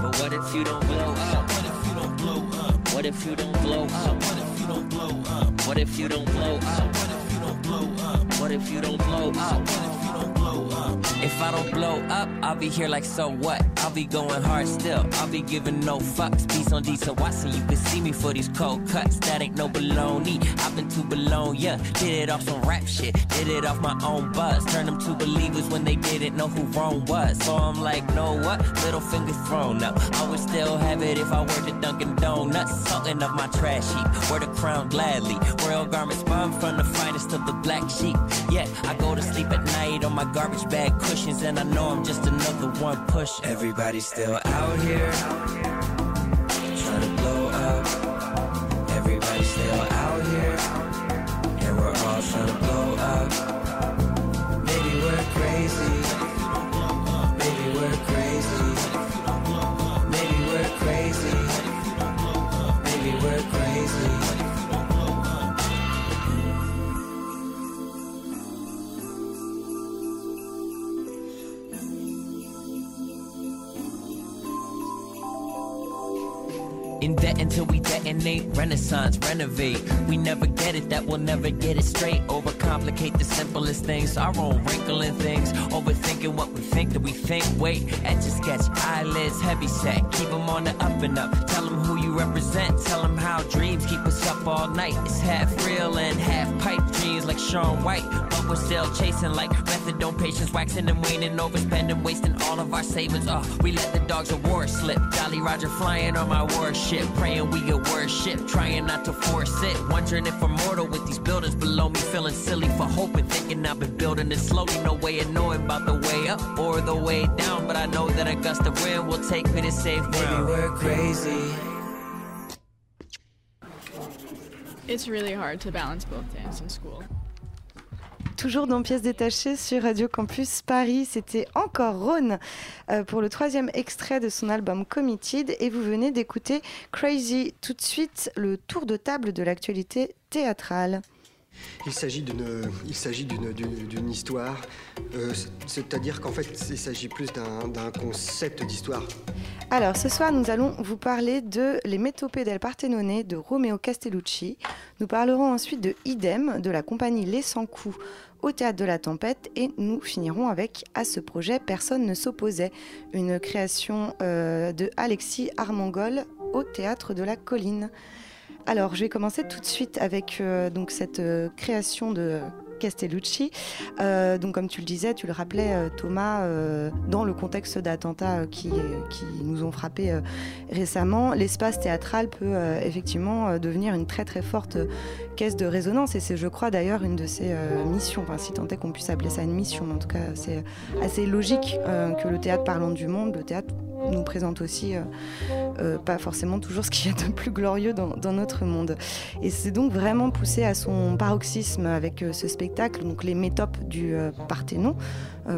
But what if you don't blow up? What if you don't blow up? What if you don't blow up? What if you don't blow up? What if you don't blow up? What if you don't blow up? What if you don't blow up? What if you don't blow up? If I don't blow up, I'll be here like so what? I'll be going hard still. I'll be giving no fucks. Peace on decent Watson. You can see me for these cold cuts. That ain't no baloney. I've been too Bologna. Did it off some rap shit. Did it off my own buzz. Turn them to believers when they didn't know who wrong was. So I'm like, know what? Little finger thrown up. I would still have it if I were to Dunkin' Donuts. Salting up my trash heap. Wear the crown gladly. Royal garments spun from the finest of the black sheep. Yeah, I go to sleep at night on my garbage bag cushions, and I know I'm just another one push. Everybody's still out here Invent until we detonate, renaissance, renovate. We never get it, that we'll never get it straight. Overcomplicate the simplest things, our own wrinkling things. Overthinking what we think that we think. Wait, etch a sketch, eyelids heavy set. Keep them on the up and up. Tell them who you represent. Tell them how dreams keep us up all night. It's half real and half pipe dreams like Sean White. But we're still chasing like methadone patients, waxing and waning, overspending, wasting all of our savings. Oh, we let the dogs of war slip. Jolly Roger flying on my warship shit. Praying we get worship, trying not to force it. Wondering if I'm mortal with these buildings below me. Feeling silly for hoping, thinking I've been building it slowly. No way of knowing about the way up or the way down. But I know that a gust of wind will take me to safe ground. Maybe we're crazy. It's really hard to balance both dance and school. Toujours dans Pièces détachées sur Radio Campus Paris. C'était encore Rhône euh, pour le troisième extrait de son album Committed et vous venez d'écouter Crazy. Tout de suite, le tour de table de l'actualité théâtrale. Il s'agit d'une, il s'agit d'une, histoire, euh, c'est-à-dire qu'en fait, il s'agit plus d'un, concept d'histoire. Alors, ce soir, nous allons vous parler de Les Métopées del Partenone de Romeo Castellucci. Nous parlerons ensuite de Idem de la compagnie Les Sans Coups au Théâtre de la Tempête et nous finirons avec À ce projet, personne ne s'opposait, une création euh, de Alexis Armangol au Théâtre de la Colline. Alors, je vais commencer tout de suite avec euh, donc cette euh, création de Castellucci. Euh, donc, comme tu le disais, tu le rappelais, euh, Thomas, euh, dans le contexte d'attentats qui, qui, nous ont frappés récemment, l'espace théâtral peut effectivement devenir une très très forte caisse de résonance. Et c'est, je crois, d'ailleurs, une de ses missions. Enfin, si tant qu'on puisse appeler ça une mission, en tout cas, c'est assez logique que le théâtre parlant du monde, le théâtre nous présente aussi euh, euh, pas forcément toujours ce qu'il y a de plus glorieux dans, notre monde. Et c'est donc vraiment poussé à son paroxysme avec euh, ce spectacle, donc les métopes du Parthénon,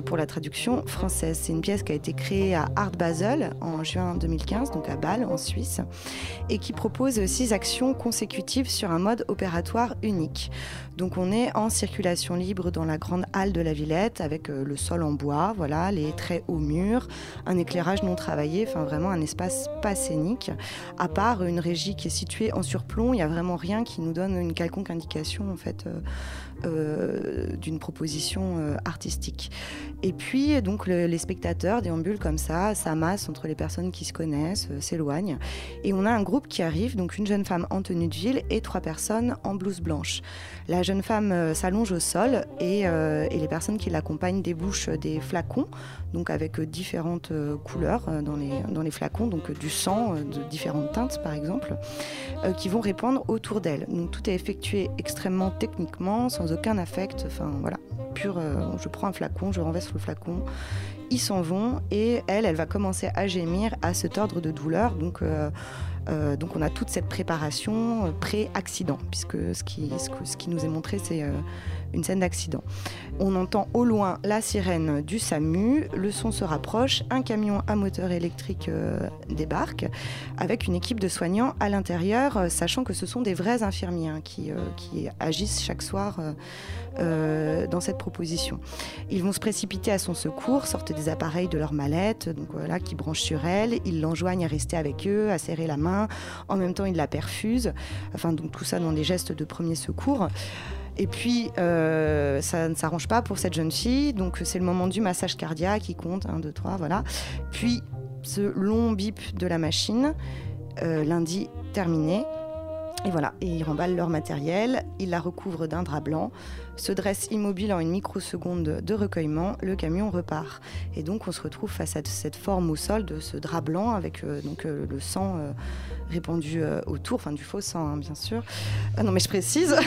pour la traduction française. C'est une pièce qui a été créée à Art Basel en juin 2015, donc à Bâle, en Suisse, et qui propose six actions consécutives sur un mode opératoire unique. Donc on est en circulation libre dans la grande halle de la Villette avec euh, le sol en bois, voilà, les traits au mur, un éclairage non travaillé, enfin vraiment un espace pas scénique. À part une régie qui est située en surplomb, il n'y a vraiment rien qui nous donne une quelconque indication en fait euh, d'une proposition euh, artistique. Et puis donc le- les spectateurs déambulent comme ça, s'amassent entre les personnes qui se connaissent, euh, s'éloignent, et on a un groupe qui arrive, donc une jeune femme en tenue de ville et trois personnes en blouse blanche. La jeune femme s'allonge au sol et les personnes qui l'accompagnent débouchent des flacons, donc avec euh, différentes euh, couleurs euh, dans les, dans les flacons, donc du sang de différentes teintes par exemple, qui vont répandre autour d'elle. Donc tout est effectué extrêmement techniquement, sans aucun affect, enfin voilà, pur, je prends un flacon, je renverse le flacon, ils s'en vont et elle, elle va commencer à gémir, à se tordre de douleur, donc... donc on a toute cette préparation pré-accident, puisque ce qui, ce, ce qui nous est montré, c'est une scène d'accident. On entend au loin la sirène du SAMU, le son se rapproche, un camion à moteur électrique euh, débarque, avec une équipe de soignants à l'intérieur, euh, sachant que ce sont des vrais infirmiers hein, qui, euh, qui agissent chaque soir dans cette proposition. Ils vont se précipiter à son secours, sortent des appareils de leur mallette, donc voilà, qui branchent sur elle. Ils l'enjoignent à rester avec eux, à serrer la main. En même temps, ils la perfusent. Enfin, donc tout ça dans des gestes de premier secours. Et puis, euh, ça ne s'arrange pas pour cette jeune fille. Donc, c'est le moment du massage cardiaque qui compte 1, 2, 3, voilà. Puis, ce long bip de la machine, euh, lundi terminé. Et voilà, et ils remballent leur matériel, ils la recouvrent d'un drap blanc, se dressent immobile en une microseconde de recueillement, le camion repart. Et donc on se retrouve face à cette forme au sol de ce drap blanc avec euh, donc, euh, le sang euh, répandu autour, enfin du faux sang hein, bien sûr. Ah non mais je précise.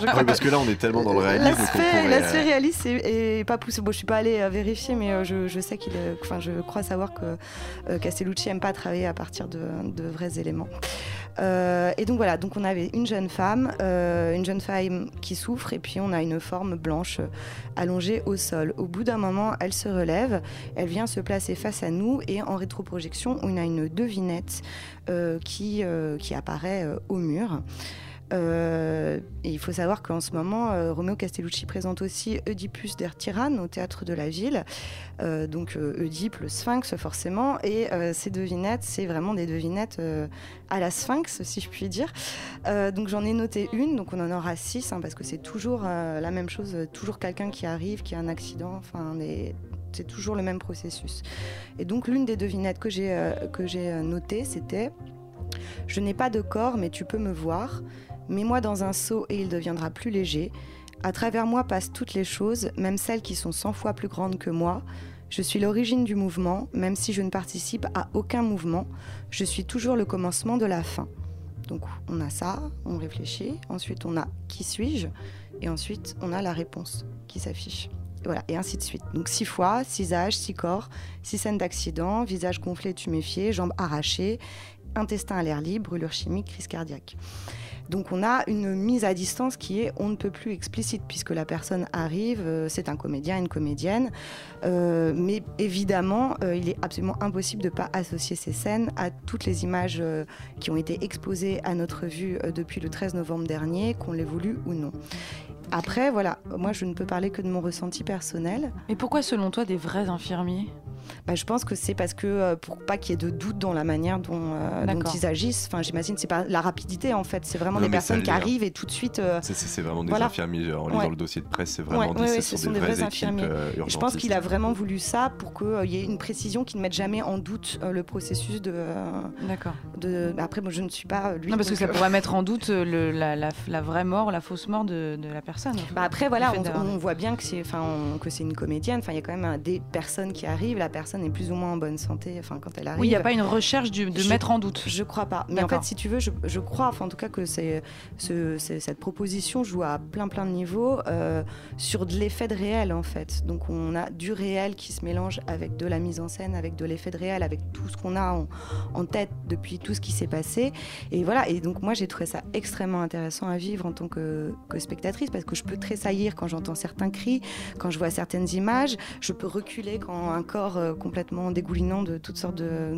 Je crois Oui, parce que là, on est tellement dans le réalisme L'aspect réaliste est, est pas poussé. Bon, je suis pas allée vérifier, mais je, je sais qu'il, enfin, je crois savoir que Castellucci aime pas travailler à partir de, de vrais éléments. Et donc voilà, donc on avait une jeune femme, une jeune femme qui souffre, et puis on a une forme blanche euh, allongée au sol. Au bout d'un moment, elle se relève, elle vient se placer face à nous, et en rétroprojection, on a une devinette euh, qui, euh, qui apparaît au mur. Euh, il faut savoir qu'en ce moment, euh, Romeo Castellucci présente aussi Oedipus der Tyrann au théâtre de la ville. Euh, donc Oedipe, le sphinx forcément. Et ces devinettes, c'est vraiment des devinettes à la sphinx, si je puis dire. Donc j'en ai noté une, donc on en aura six, hein, parce que c'est toujours la même chose, toujours quelqu'un qui arrive, qui a un accident, enfin c'est toujours le même processus. Et donc l'une des devinettes que j'ai que j'ai notées, c'était je n'ai pas de corps, mais tu peux me voir. Mets-moi dans un seau et il deviendra plus léger. À travers moi passent toutes les choses, même celles qui sont cent fois plus grandes que moi. Je suis l'origine du mouvement, même si je ne participe à aucun mouvement. Je suis toujours le commencement de la fin. Donc on a ça, on réfléchit. Ensuite on a qui suis-je? Et ensuite on a la réponse qui s'affiche. Voilà, et ainsi de suite. Donc six fois, six âges, six corps, six scènes d'accident, visage gonflé, tuméfié, jambes arrachées, intestin à l'air libre, brûlure chimique, crise cardiaque. Donc on a une mise à distance qui est on ne peut plus explicite puisque la personne arrive, euh, c'est un comédien, une comédienne, Euh, mais évidemment euh, il est absolument impossible de ne pas associer ces scènes à toutes les images qui ont été exposées à notre vue depuis le 13 novembre dernier, qu'on l'ait voulu ou non. Après, voilà, moi je ne peux parler que de mon ressenti personnel. Et pourquoi, selon toi, des vrais infirmiers? Bah, je pense que c'est parce que euh, pour pas qu'il y ait de doute dans la manière dont, euh, dont ils agissent. Enfin, j'imagine c'est pas la rapidité en fait, c'est vraiment Non, des personnes qui hein. arrivent et tout de suite. euh, C'est- vraiment des voilà. infirmiers. En lisant Ouais. le dossier de presse, c'est vraiment ouais, dit, ouais, ce sont des vraies infirmiers. euh, je pense qu'il a vraiment voulu ça pour qu'il y ait une précision qui ne mette jamais en doute euh, le processus de. D'accord. De... bah, Après, moi, je ne suis pas lui. Non, parce que ça pourrait mettre en doute le- la, la- la vraie mort, la fausse mort de, de la personne. Bah après voilà, on, voit bien que c'est, enfin, on- que c'est une comédienne. Enfin, il y a quand même des personnes qui arrivent. La personne est plus ou moins en bonne santé, enfin quand elle arrive. Oui, il n'y a pas une recherche du- de Je- mettre en doute. Je crois pas. Mais en fait, si tu veux, je, je crois, enfin en tout cas que c'est, ce- c'est- cette proposition joue à plein plein de niveaux euh, sur de l'effet de réel en fait. Donc on a du réel qui se mélange avec de la mise en scène, avec de l'effet de réel, avec tout ce qu'on a en, en tête depuis tout ce qui s'est passé. Et voilà. Et donc moi j'ai trouvé ça extrêmement intéressant à vivre en tant que, que spectatrice parce que je peux tressaillir quand j'entends certains cris, quand je vois certaines images. Je peux reculer quand un corps euh, complètement dégoulinant de toutes sortes de,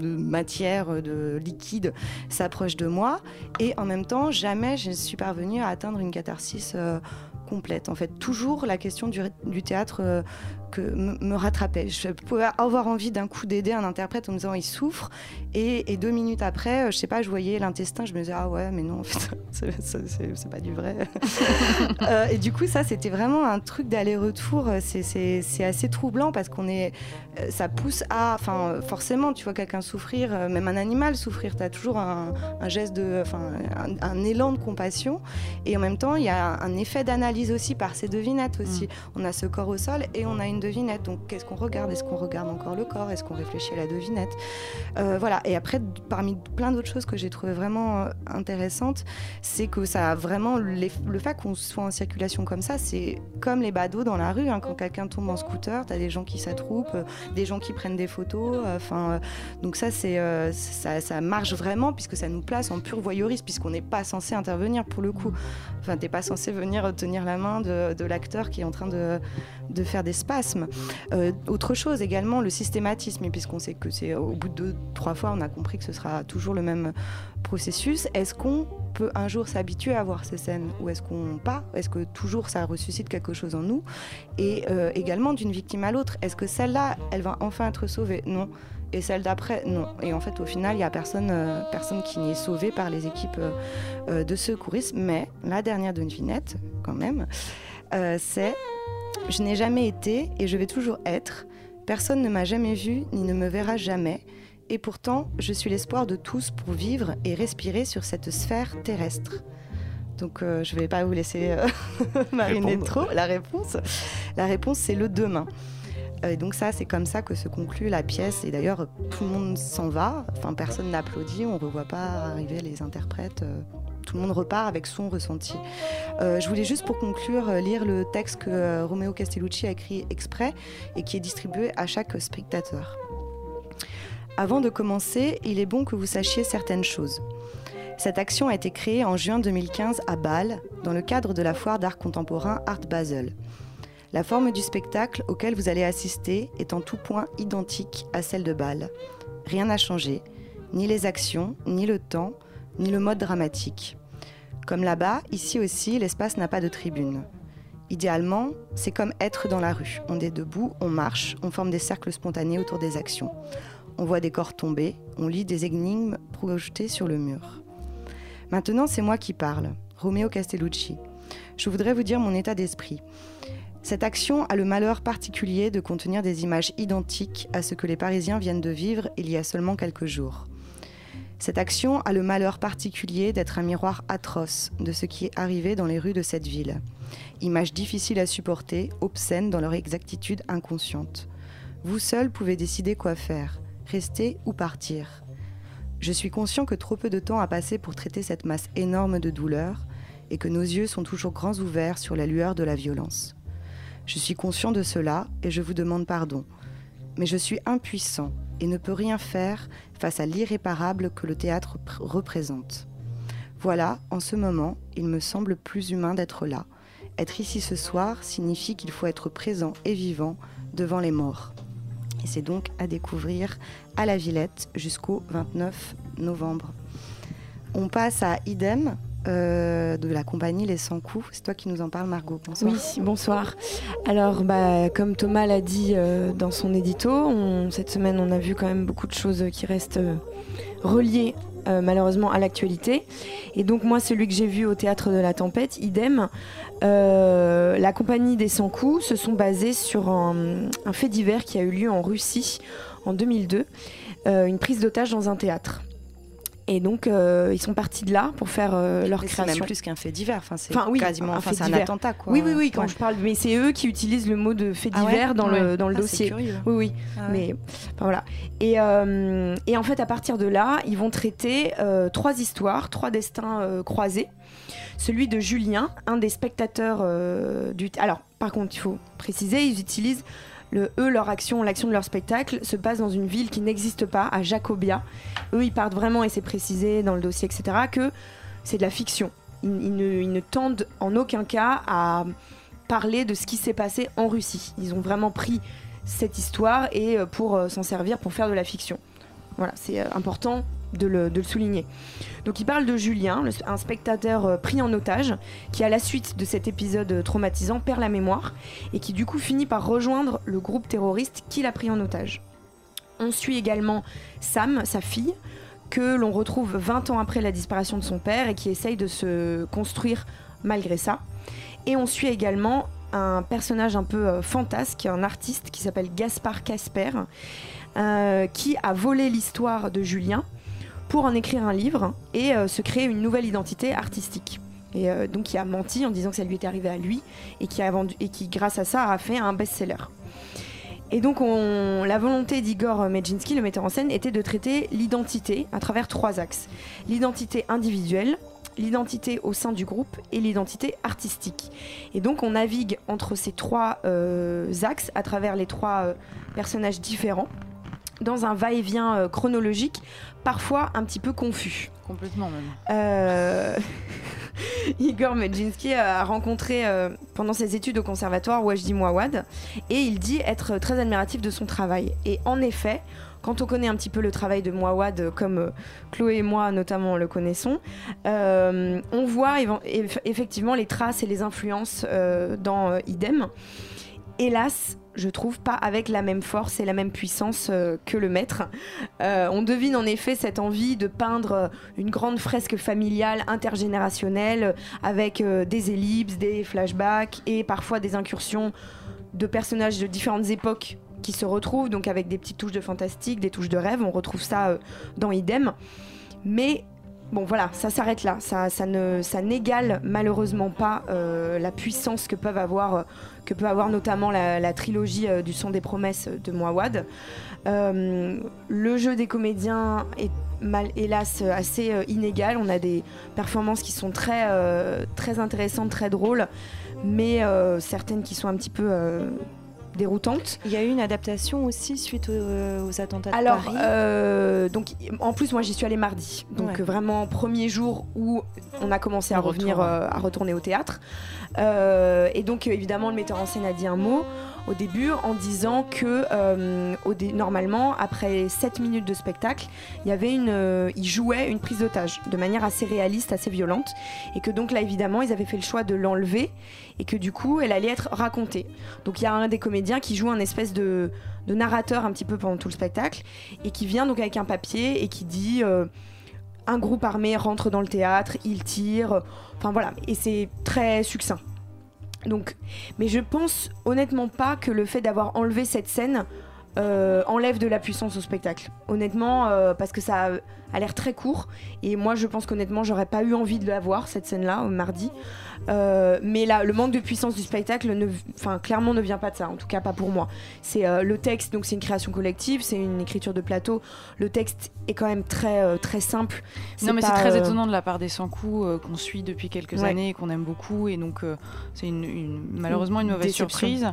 matières, de liquides s'approche de moi. Et en même temps, jamais je suis parvenue à atteindre une catharsis euh, complète. En fait, toujours la question du, théâtre euh, que me, rattrapait. Je pouvais avoir envie d'un coup d'aider un interprète en me disant il souffre, et, et deux minutes après, euh, je sais pas, je voyais l'intestin, je me disais ah ouais, mais non, en fait, c'est- pas du vrai. Euh, et du coup, ça, c'était vraiment un truc d'aller-retour. C'est- assez troublant parce qu'on est, euh, ça pousse à, enfin, forcément, tu vois quelqu'un souffrir, même un animal souffrir, tu as toujours un, un geste de, enfin, un, un élan de compassion. Et en même temps, il y a un effet d'analyse aussi par ces devinettes aussi. On a ce corps au sol et on a une devinette. Donc, qu'est-ce qu'on regarde? Est-ce qu'on regarde encore le corps? Est-ce qu'on réfléchit à la devinette? Euh, Voilà. Et après, parmi plein d'autres choses que j'ai trouvé vraiment euh, intéressantes, c'est que ça a vraiment le fait qu'on soit en circulation comme ça, c'est comme les badauds dans la rue. hein. Quand quelqu'un tombe en scooter, tu as des gens qui s'attroupent, euh, des gens qui prennent des photos. Enfin, donc ça, ça, marche vraiment puisque ça nous place en pur voyeurisme puisqu'on n'est pas censé intervenir pour le coup. Enfin, t'es pas censé venir tenir la main de, l'acteur qui est en train de, de faire des Euh, autre chose également, le systématisme, puisqu'on sait que c'est au bout de deux, trois fois, on a compris que ce sera toujours le même processus. Est-ce qu'on peut un jour s'habituer à voir ces scènes? Ou est-ce qu'on pas? Est-ce que toujours ça ressuscite quelque chose en nous? Et euh, également d'une victime à l'autre, est-ce que celle-là, elle va enfin être sauvée? Non. Et celle d'après, non. Et en fait, au final, il n'y a personne, euh, personne qui n'est sauvé par les équipes de secourisme. Mais la dernière devinette, quand même, c'est Je n'ai jamais été et je vais toujours être. Personne ne m'a jamais vu ni ne me verra jamais. Et pourtant, je suis l'espoir de tous pour vivre et respirer sur cette sphère terrestre. Donc, euh, je ne vais pas vous laisser euh, mariner Répondre. trop. La réponse, la réponse, c'est le demain. Euh, Et donc ça, c'est comme ça que se conclut la pièce. Et d'ailleurs, tout le monde s'en va. Enfin, personne n'applaudit. On ne revoit pas arriver les interprètes. Tout le monde repart avec son ressenti. Euh, je voulais juste pour conclure euh, lire le texte que euh, Romeo Castellucci a écrit exprès et qui est distribué à chaque spectateur. Avant de commencer, il est bon que vous sachiez certaines choses. Cette action a été créée en juin 2015 à Bâle, dans le cadre de la foire d'art contemporain Art Basel. La forme du spectacle auquel vous allez assister est en tout point identique à celle de Bâle. Rien n'a changé, ni les actions, ni le temps, ni le mode dramatique. Comme là-bas, ici aussi, l'espace n'a pas de tribune. Idéalement, c'est comme être dans la rue. On est debout, on marche, on forme des cercles spontanés autour des actions. On voit des corps tomber, on lit des énigmes projetées sur le mur. Maintenant, c'est moi qui parle, Romeo Castellucci. Je voudrais vous dire mon état d'esprit. Cette action a le malheur particulier de contenir des images identiques à ce que les Parisiens viennent de vivre il y a seulement quelques jours. Cette action a le malheur particulier d'être un miroir atroce de ce qui est arrivé dans les rues de cette ville. Images difficiles à supporter, obscènes dans leur exactitude inconsciente. Vous seul pouvez décider quoi faire, rester ou partir. Je suis conscient que trop peu de temps a passé pour traiter cette masse énorme de douleur et que nos yeux sont toujours grands ouverts sur la lueur de la violence. Je suis conscient de cela et je vous demande pardon. Mais je suis impuissant et ne peux rien faire face à l'irréparable que le théâtre pr- représente. Voilà, en ce moment, il me semble plus humain d'être là. Être ici ce soir signifie qu'il faut être présent et vivant devant les morts. Et c'est donc à découvrir à la Villette jusqu'au 29 novembre. On passe à Idem euh, de la compagnie Les 100 coups. C'est toi qui nous en parles, Margot. Oui, bonsoir. Alors, bah, comme Thomas l'a dit euh, dans son édito, cette semaine, on a vu quand même beaucoup de choses qui restent euh, reliées malheureusement à l'actualité. Et donc, moi, celui que j'ai vu au Théâtre de la Tempête, idem, la compagnie des 100 coups se sont basés sur un, un fait divers qui a eu lieu en Russie en 2002, euh, une prise d'otage dans un théâtre. Et donc, euh, ils sont partis de là pour faire euh, leur Mais C'est création. même plus qu'un fait divers. Enfin, c'est Enfin, oui, quasiment. un Enfin, c'est un attentat, quoi. Oui, oui, oui, quand Ouais. je parle. Mais c'est eux qui utilisent le mot de fait Ah ouais divers dans, le, dans le Ah, c'est dossier. curieux. Oui, oui. Ah. Mais enfin, voilà. Et, euh, et en fait, à partir de là, ils vont traiter trois histoires, trois destins croisés. Celui de Julien, un des spectateurs du. Alors, par contre, il faut préciser, ils utilisent le, eux, leur action, l'action de leur spectacle se passe dans une ville qui n'existe pas, à Jacobia. Eux, ils partent vraiment, et c'est précisé dans le dossier, etc., que c'est de la fiction. Ils, ne tendent en aucun cas à parler de ce qui s'est passé en Russie. Ils ont vraiment pris cette histoire et euh, pour euh, s'en servir pour faire de la fiction. Voilà, c'est euh, important de le, souligner. Donc il parle de Julien, un spectateur euh, pris en otage, qui à la suite de cet épisode euh, traumatisant perd la mémoire et qui du coup finit par rejoindre le groupe terroriste qui l'a pris en otage. On suit également Sam, sa fille, que l'on retrouve 20 ans après la disparition de son père et qui essaye de se construire malgré ça. Et on suit également un personnage un peu euh, fantasque, un artiste qui s'appelle Gaspard Casper, qui a volé l'histoire de Julien pour en écrire un livre et euh, se créer une nouvelle identité artistique. Et euh, donc il a menti en disant que ça lui était arrivé à lui et qui, a vendu, et qui grâce à ça a fait un best-seller. Et donc on- la volonté d'Igor Medzinski, le metteur en scène, était de traiter l'identité à travers trois axes. L'identité individuelle, l'identité au sein du groupe et l'identité artistique. Et donc on navigue entre ces trois euh, axes à travers les trois personnages différents dans un va-et-vient euh, chronologique, parfois un petit peu confus. Complètement même. Euh, Igor Medzinski a rencontré euh, pendant ses études au conservatoire Wajdi Mouawad et il dit être très admiratif de son travail. Et en effet, quand on connaît un petit peu le travail de Mouawad, euh, comme euh, Chloé et moi notamment le connaissons, euh, on voit effectivement les traces et les influences euh, dans euh, Idem. Hélas, je trouve pas avec la même force et la même puissance euh, que le maître. Euh, on devine en effet cette envie de peindre euh, une grande fresque familiale intergénérationnelle avec des ellipses, des flashbacks et parfois des incursions de personnages de différentes époques qui se retrouvent, donc avec des petites touches de fantastique, des touches de rêve. On retrouve ça dans Idem. Mais bon, voilà, ça s'arrête là. Ça, ne, ça n'égale malheureusement pas euh, la puissance que peuvent avoir, euh, que peut avoir notamment la, trilogie euh, du Son des promesses de Mouawad. Le jeu des comédiens est mal, hélas assez inégal. On a des performances qui sont très, intéressantes, très drôles, mais certaines qui sont un petit peu euh, déroutantes. Il y a eu une adaptation aussi suite aux, aux attentats de Alors, Paris. euh, donc, en plus, moi, j'y suis allée mardi. Donc, Ouais. euh, vraiment, premier jour où on a commencé à revenir, euh, à retourner au théâtre. Euh, et donc, évidemment, le metteur en scène a dit un mot au début en disant que, euh, normalement, après 7 minutes de spectacle, il y avait une, euh, il jouait une prise d'otage de manière assez réaliste, assez violente. Et que donc, là, évidemment, ils avaient fait le choix de l'enlever et que du coup, elle allait être racontée. Donc, il y a un des comédiens qui joue un espèce de de narrateur un petit peu pendant tout le spectacle et qui vient donc avec un papier et qui dit euh, un groupe armé rentre dans le théâtre, il tire, enfin voilà, et c'est très succinct. Donc, mais je pense honnêtement pas que le fait d'avoir enlevé cette scène euh, enlève de la puissance au spectacle. Honnêtement, euh, parce que ça a, l'air très court. Et moi, je pense qu'honnêtement, j'aurais pas eu envie de la voir, cette scène-là, au mardi. Euh, mais là, le manque de puissance du spectacle, ne, enfin, clairement, ne vient pas de ça. En tout cas, pas pour moi. C'est euh, le texte, donc c'est une création collective, c'est une écriture de plateau. Le texte est quand même très, euh, très simple. Non, mais c'est très étonnant de la part des sans coups qu'on suit depuis quelques Ouais. années et qu'on aime beaucoup. Et donc, c'est une, une- malheureusement une mauvaise déception. surprise.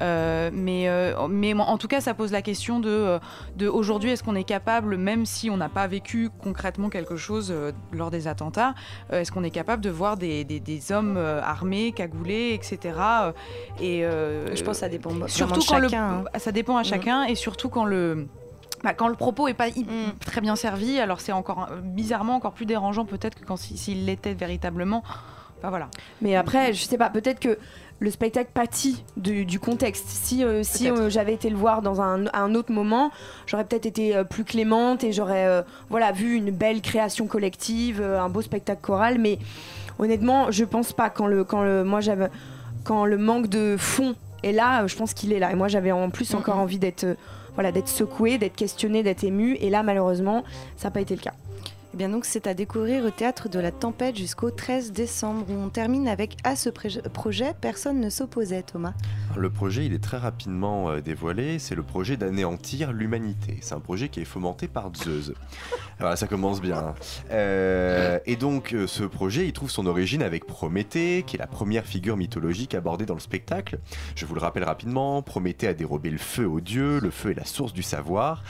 Mais, mais en tout cas, ça pose la question de, de aujourd'hui, est-ce qu'on est capable, même si on n'a pas vécu concrètement quelque chose lors des attentats, est-ce qu'on est capable de voir des, des- des hommes euh, armés, cagoulés, etc. euh, Et, euh, Je pense que ça dépend surtout de quand chacun, le, hein. ça dépend à Mm. chacun et surtout quand le bah, quand le propos est pas Mm. très bien servi, alors c'est encore euh, bizarrement encore plus dérangeant peut-être que quand s'il l'était véritablement. Enfin voilà. Mais après, je sais pas, peut-être que le spectacle pâtit du, du contexte. Si, euh, si euh, j'avais été le voir dans un, à un autre moment, j'aurais peut-être été euh, plus clémente et j'aurais euh, voilà, vu une belle création collective, euh, un beau spectacle choral. Mais honnêtement, je pense pas quand le, quand le, moi j'avais, quand le manque de fond est là, je pense qu'il est là. Et moi j'avais en plus encore envie d'être, euh, voilà, d'être secouée, d'être questionnée, d'être émue. Et là, malheureusement, ça n'a pas été le cas. Eh bien donc c'est à découvrir au théâtre de la Tempête jusqu'au 13 décembre où on termine avec à ce projet personne ne s'opposait Thomas. Le projet, il est très rapidement euh, dévoilé. C'est le projet d'anéantir l'humanité. C'est un projet qui est fomenté par Zeus. voilà, ça commence bien. Euh, et donc, euh, ce projet, il trouve son origine avec Prométhée, qui est la première figure mythologique abordée dans le spectacle. Je vous le rappelle rapidement Prométhée a dérobé le feu aux dieux. Le feu est la source du savoir.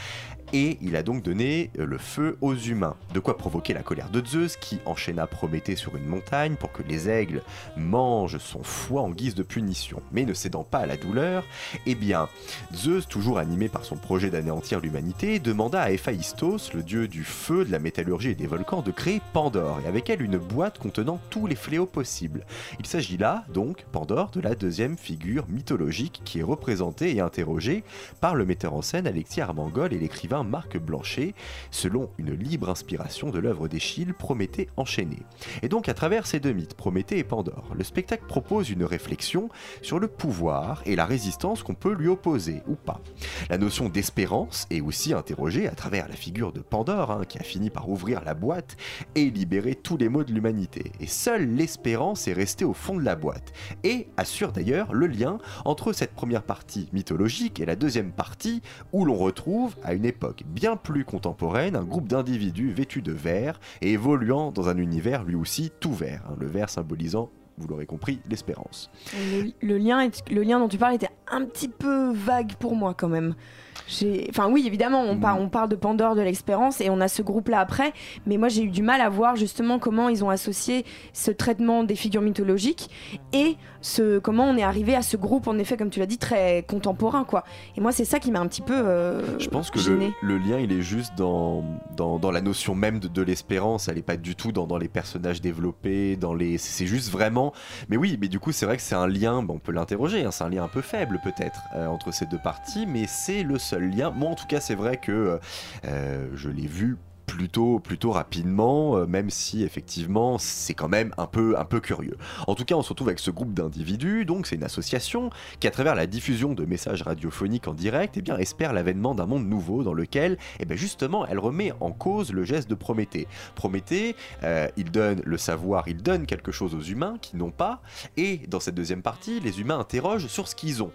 Et il a donc donné le feu aux humains. De quoi provoquer la colère de Zeus, qui enchaîna Prométhée sur une montagne pour que les aigles mangent son foie en guise de punition. Mais ne cédant pas à la douleur, eh bien, Zeus, toujours animé par son projet d'anéantir l'humanité, demanda à Héphaïstos, le dieu du feu, de la métallurgie et des volcans, de créer Pandore, et avec elle une boîte contenant tous les fléaux possibles. Il s'agit là, donc, Pandore, de la deuxième figure mythologique qui est représentée et interrogée par le metteur en scène Alexis Armangol et l'écrivain Marc Blanchet, selon une libre inspiration de l'œuvre d'Échille, Prométhée enchaîné. Et donc, à travers ces deux mythes, Prométhée et Pandore, le spectacle propose une réflexion sur le pouvoir et la résistance qu'on peut lui opposer ou pas. La notion d'espérance est aussi interrogée à travers la figure de Pandore, hein, qui a fini par ouvrir la boîte et libérer tous les maux de l'humanité. Et seule l'espérance est restée au fond de la boîte, et assure d'ailleurs le lien entre cette première partie mythologique et la deuxième partie où l'on retrouve, à une époque bien plus contemporaine, un groupe d'individus vêtus de vert et évoluant dans un univers lui aussi tout vert, hein, le vert symbolisant vous l'aurez compris, l'espérance. Le, lien le lien dont tu parles était un petit peu vague pour moi quand même. Enfin oui, évidemment, on, par- on parle de Pandore, de l'expérience, et on a ce groupe-là après, mais moi j'ai eu du mal à voir justement comment ils ont associé ce traitement des figures mythologiques et ce, comment on est arrivé à ce groupe, en effet, comme tu l'as dit, très contemporain. quoi. Et moi c'est ça qui m'a un petit peu euh, Je pense que le, lien, il est juste dans, dans, dans la notion même de, de l'espérance. Elle n'est pas du tout dans, dans les personnages développés, dans les. C'est juste vraiment. Mais oui, mais du coup, c'est vrai que c'est un lien. bon, on peut l'interroger. hein, c'est un lien un peu faible peut-être euh, entre ces deux parties, mais c'est le seul Moi, en tout cas, c'est vrai que euh, je l'ai vu plutôt plutôt rapidement euh, même si effectivement c'est quand même un peu curieux. En tout cas, on se retrouve avec ce groupe d'individus, donc c'est une association qui à travers la diffusion de messages radiophoniques en direct, eh espère l'avènement d'un monde nouveau dans lequel eh bien justement, elle remet en cause le geste de Prométhée. Prométhée, euh, il donne le savoir, il donne quelque chose aux humains qui n'ont pas et dans cette deuxième partie, les humains interrogent sur ce qu'ils ont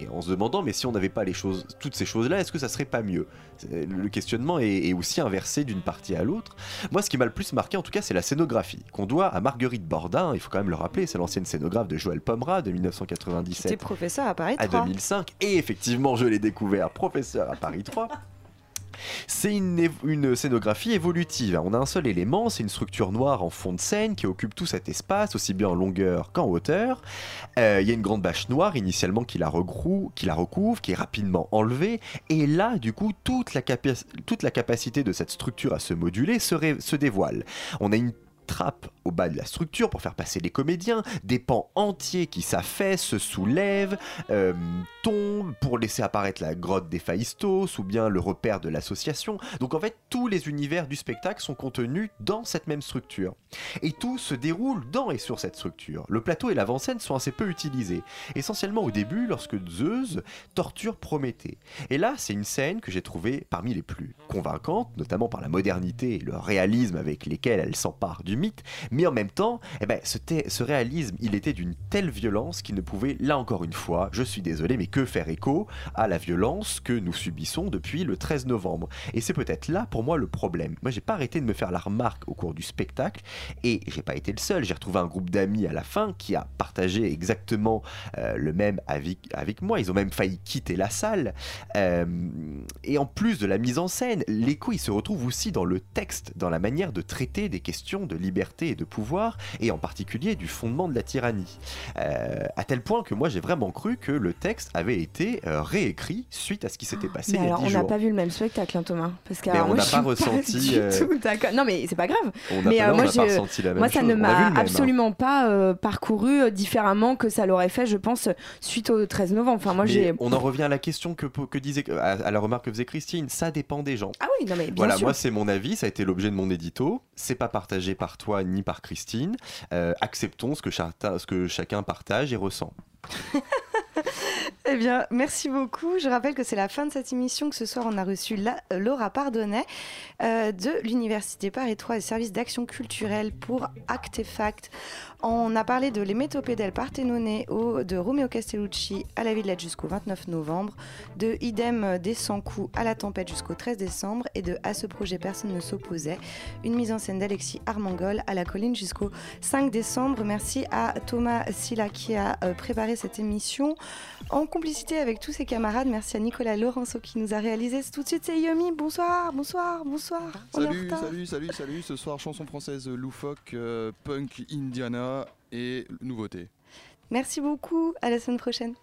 et en se demandant mais si on n'avait pas les choses, toutes ces choses-là, est-ce que ça serait pas mieux? Le questionnement est, est aussi inversé d'une partie à l'autre. Moi, ce qui m'a le plus marqué, en tout cas, c'est la scénographie qu'on doit à Marguerite Bordin. Il faut quand même le rappeler, c'est l'ancienne scénographe de Joël Pomera de 1997 T'es professeur à Paris à 3. 2005. Et effectivement, je l'ai découvert professeur à Paris 3. C'est une, scénographie évolutive. On a un seul élément, c'est une structure noire en fond de scène qui occupe tout cet espace, aussi bien en longueur qu'en hauteur. Euh, Il y a une grande bâche noire initialement qui la, qui la recouvre, qui est rapidement enlevée. Et là, du coup, toute la, capacité de cette structure à se moduler se, se dévoile. On a une trappe au bas de la structure pour faire passer les comédiens, des pans entiers qui s'affaissent, se soulèvent, euh, tombent pour laisser apparaître la grotte des Phaistos ou bien le repère de l'association. Donc en fait, tous les univers du spectacle sont contenus dans cette même structure. Et tout se déroule dans et sur cette structure. Le plateau et l'avant-scène sont assez peu utilisés, essentiellement au début lorsque Zeus torture Prométhée. Et là, c'est une scène que j'ai trouvée parmi les plus convaincantes, notamment par la modernité et le réalisme avec lesquels elle s'empare du mythe, en même temps, eh ben, ce réalisme, il était d'une telle violence qu'il ne pouvait, là encore une fois, je suis désolé, mais que faire écho à la violence que nous subissons depuis le 13 novembre. Et c'est peut-être là pour moi le problème. Moi, j'ai pas arrêté de me faire la remarque au cours du spectacle, et j'ai pas été le seul. J'ai retrouvé un groupe d'amis à la fin qui a partagé exactement euh, le même avis avec moi. Ils ont même failli quitter la salle. Euh, et en plus de la mise en scène, l'écho il se retrouve aussi dans le texte, dans la manière de traiter des questions de liberté et de pouvoir, et en particulier du fondement de la tyrannie. Euh, à tel point que moi j'ai vraiment cru que le texte avait été euh, réécrit suite à ce qui s'était passé Mais il y a alors, 10 on n'a pas vu le même spectacle, hein, Thomas. Parce que Mais on n'a pas ressenti, du euh, tout d'accord. Non, mais c'est pas grave. On mais pas- euh, non, moi, pas ressenti la même moi, ça chose. ne m'a même, hein. absolument pas euh, parcouru euh, différemment que ça l'aurait fait, je pense, suite au 13 novembre. Enfin, moi, j'ai. on en revient à la question que, que disait, à, à la remarque que faisait Christine, ça dépend des gens. Ah oui, non, mais bien voilà, sûr. moi c'est mon avis, ça a été l'objet de mon édito. C'est pas partagé par toi ni par Christine. Euh, acceptons ce que, chacun, partage et ressent. Eh bien, merci beaucoup. Je rappelle que c'est la fin de cette émission, que ce soir, on a reçu euh, Laura Pardonnet euh, de l'Université Paris 3 et service d'action culturelle pour Actefact. On a parlé de Les au- de Romeo Castellucci à la Villette jusqu'au 29 novembre, de Idem des 100 coups à la tempête jusqu'au 13 décembre et de À ce projet personne ne s'opposait, une mise en scène d'Alexis Armangol à la colline jusqu'au 5 décembre. Merci à Thomas Silla qui a euh, préparé cette émission en complicité avec tous ses camarades. Merci à Nicolas Laurenceau qui nous a réalisé. Tout de suite, c'est Yomi. Bonsoir, bonsoir, bonsoir. On Salut, salut, salut, salut. Ce soir, chanson française loufoque, euh, punk Indiana et nouveauté. Merci beaucoup. À la semaine prochaine.